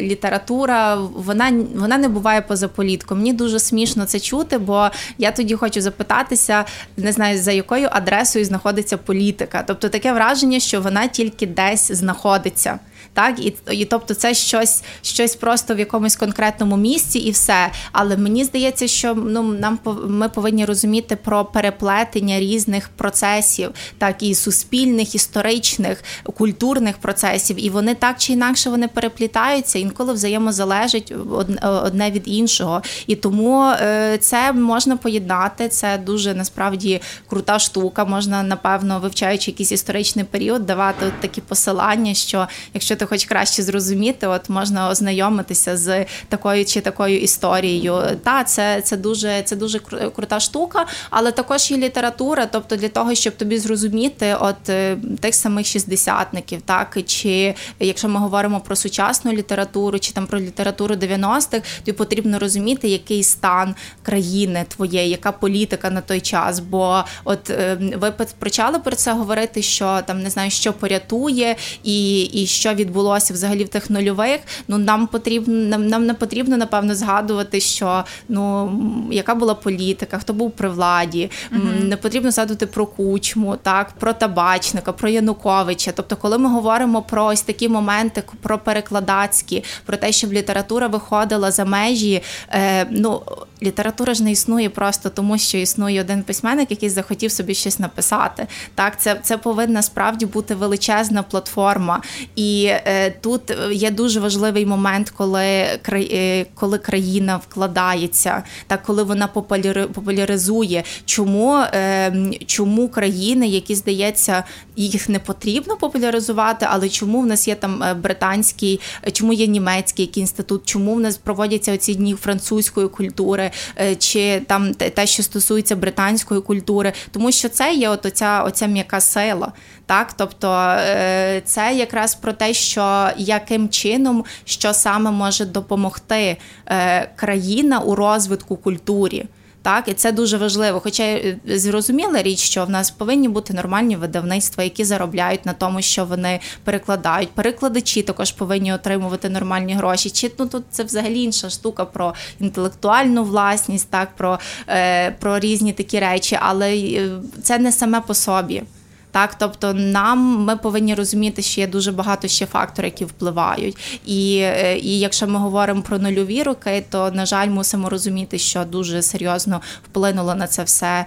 література вона вона не буває поза політком. Мені дуже смішно це чути, бо я тоді хочу запитатися, не знаю за якою адресою знаходиться політика. Тобто таке враження, що вона тільки десь десь знаходиться. Так, і і тобто це щось щось просто в якомусь конкретному місці, і все. Але мені здається, що ну нам ми повинні розуміти про переплетення різних процесів, так і суспільних, історичних, культурних процесів, і вони так чи інакше вони переплітаються, інколи взаємозалежать одне від іншого. І тому е, це можна поєднати. Це дуже насправді крута штука. Можна напевно вивчаючи якийсь історичний період, давати от такі посилання, що якщо ти хоч краще зрозуміти, от можна ознайомитися з такою чи такою історією. Та це це дуже це дуже крута штука, але також є література, тобто для того, щоб тобі зрозуміти, от е, тих самих шістдесятників, так чи якщо ми говоримо про сучасну літературу, чи там про літературу 90-х, тобі потрібно розуміти, який стан країни твоєї, яка політика на той час. Бо от е, ви почали про це говорити, що там не знаю, що порятує, і, і що від відбулося взагалі в тих нульових. Ну нам потрібно нам, нам не потрібно напевно згадувати, що ну яка була політика, хто був при владі. uh Не потрібно згадувати про кучму, так про табачника, про Януковича. Тобто, коли ми говоримо про ось такі моменти, про перекладацькі, про те, щоб література виходила за межі, е, ну література ж не існує просто тому, що існує один письменник, який захотів собі щось написати. Так, це це повинна справді бути величезна платформа. І тут є дуже важливий момент, коли е, коли країна вкладається, так коли вона популяризує, чому е, чому країни, які здається, їх не потрібно популяризувати, але чому в нас є там британський, чому є німецький інститут, чому в нас проводяться оці дні французької культури, чи там те, що стосується британської культури, тому що це є от оця, оця м'яка сила. Так, тобто це якраз про те, що яким чином що саме може допомогти е, країна у розвитку культурі. Так, і це дуже важливо. Хоча е, зрозуміла річ, що в нас повинні бути нормальні видавництва, які заробляють на тому, що вони перекладають. Перекладачі також повинні отримувати нормальні гроші. Чи ну тут це взагалі інша штука про інтелектуальну власність, так про, е, про різні такі речі, але е, це не саме по собі. Так, тобто нам ми повинні розуміти, що є дуже багато ще факторів, які впливають. І е, і якщо ми говоримо про нульові роки, то на жаль, мусимо розуміти, що дуже серйозно вплинуло на це все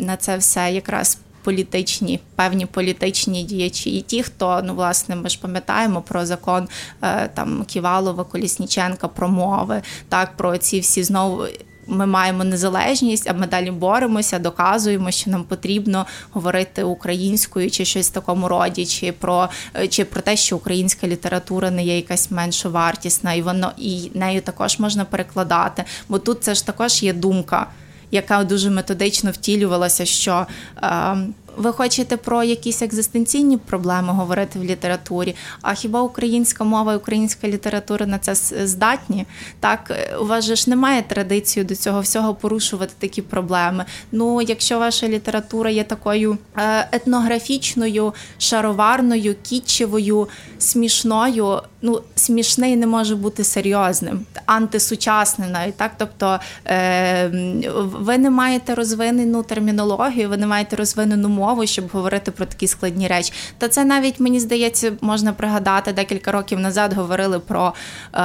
на це все якраз. Політичні певні політичні діячі, і ті, хто ну власне ми ж пам'ятаємо про закон е, там Ківалова, Колісніченка, про мови, так про ці всі знову ми маємо незалежність, а ми далі боремося, доказуємо, що нам потрібно говорити українською чи щось в такому роді, чи про чи про те, що українська література не є якась меншо вартісна, і воно і нею також можна перекладати. Бо тут це ж також є думка, яка дуже методично втілювалася, що. Е, ви хочете про якісь екзистенційні проблеми говорити в літературі? А хіба українська мова і українська література на це здатні? Так, у вас же ж немає традиції до цього всього порушувати такі проблеми. Ну, якщо ваша література є такою е, етнографічною, шароварною, кітчевою, смішною, ну смішний не може бути серйозним, антисучасний навіть так. Тобто е, ви не маєте розвинену термінологію, ви не маєте розвинену мову, щоб говорити про такі складні речі. Та це навіть мені здається, можна пригадати декілька років назад. Говорили про е,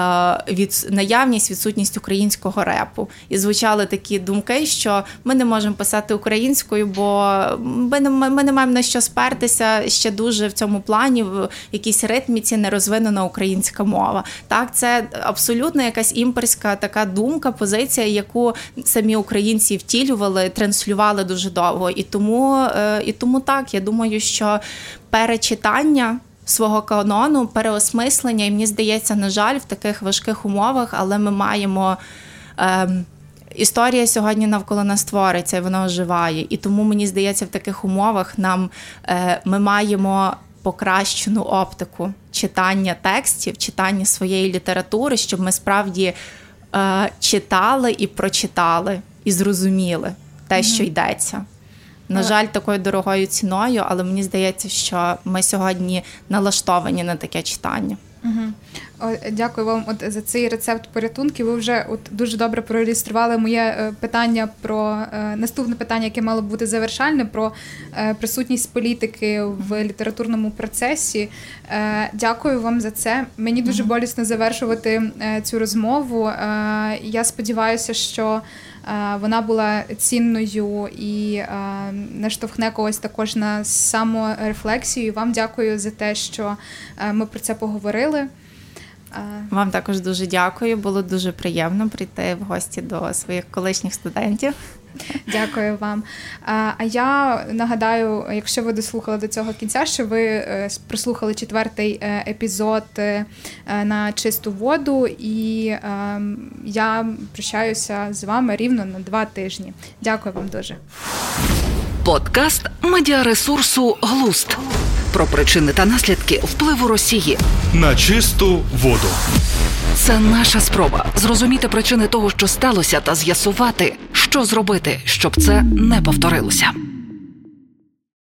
від наявність, відсутність українського репу, і звучали такі думки, що ми не можемо писати українською, бо ми не ми не маємо на що спертися ще дуже в цьому плані в якійсь ритміці не розвинена українська мова. Так, це абсолютно якась імперська така думка, позиція, яку самі українці втілювали, транслювали дуже довго. І тому, е, і тому так, я думаю, що перечитання. Свого канону, переосмислення, і мені здається, на жаль, в таких важких умовах, але ми маємо. Ем, Історія сьогодні навколо нас твориться, і вона оживає. І тому мені здається, в таких умовах нам е, ми маємо покращену оптику читання текстів, читання своєї літератури, щоб ми справді е, читали і прочитали, і зрозуміли те, що йдеться. На жаль, такою дорогою ціною, але мені здається, що ми сьогодні налаштовані на таке читання. Угу. Дякую вам от за цей рецепт порятунків. Ви вже от дуже добре проілюстрували моє е, питання про е, наступне питання, яке мало бути завершальне, про е, присутність політики в літературному процесі. Дякую вам за це. Мені дуже болісно завершувати цю розмову. Я сподіваюся, що. Вона була цінною і наштовхне когось також на саморефлексію. Вам дякую за те, що ми про це поговорили. Вам також дуже дякую. Було дуже приємно прийти в гості до своїх колишніх студентів. <laughs> Дякую вам. А я нагадаю, якщо ви дослухали до цього кінця, що ви е, прослухали четвертий е, епізод е, на чисту воду, і я прощаюся з вами рівно на два тижні. Дякую вам дуже. Подкаст медіаресурсу Глуст про причини та наслідки впливу Росії на чисту воду. Це наша спроба зрозуміти причини того, що сталося, та з'ясувати, що зробити, щоб це не повторилося.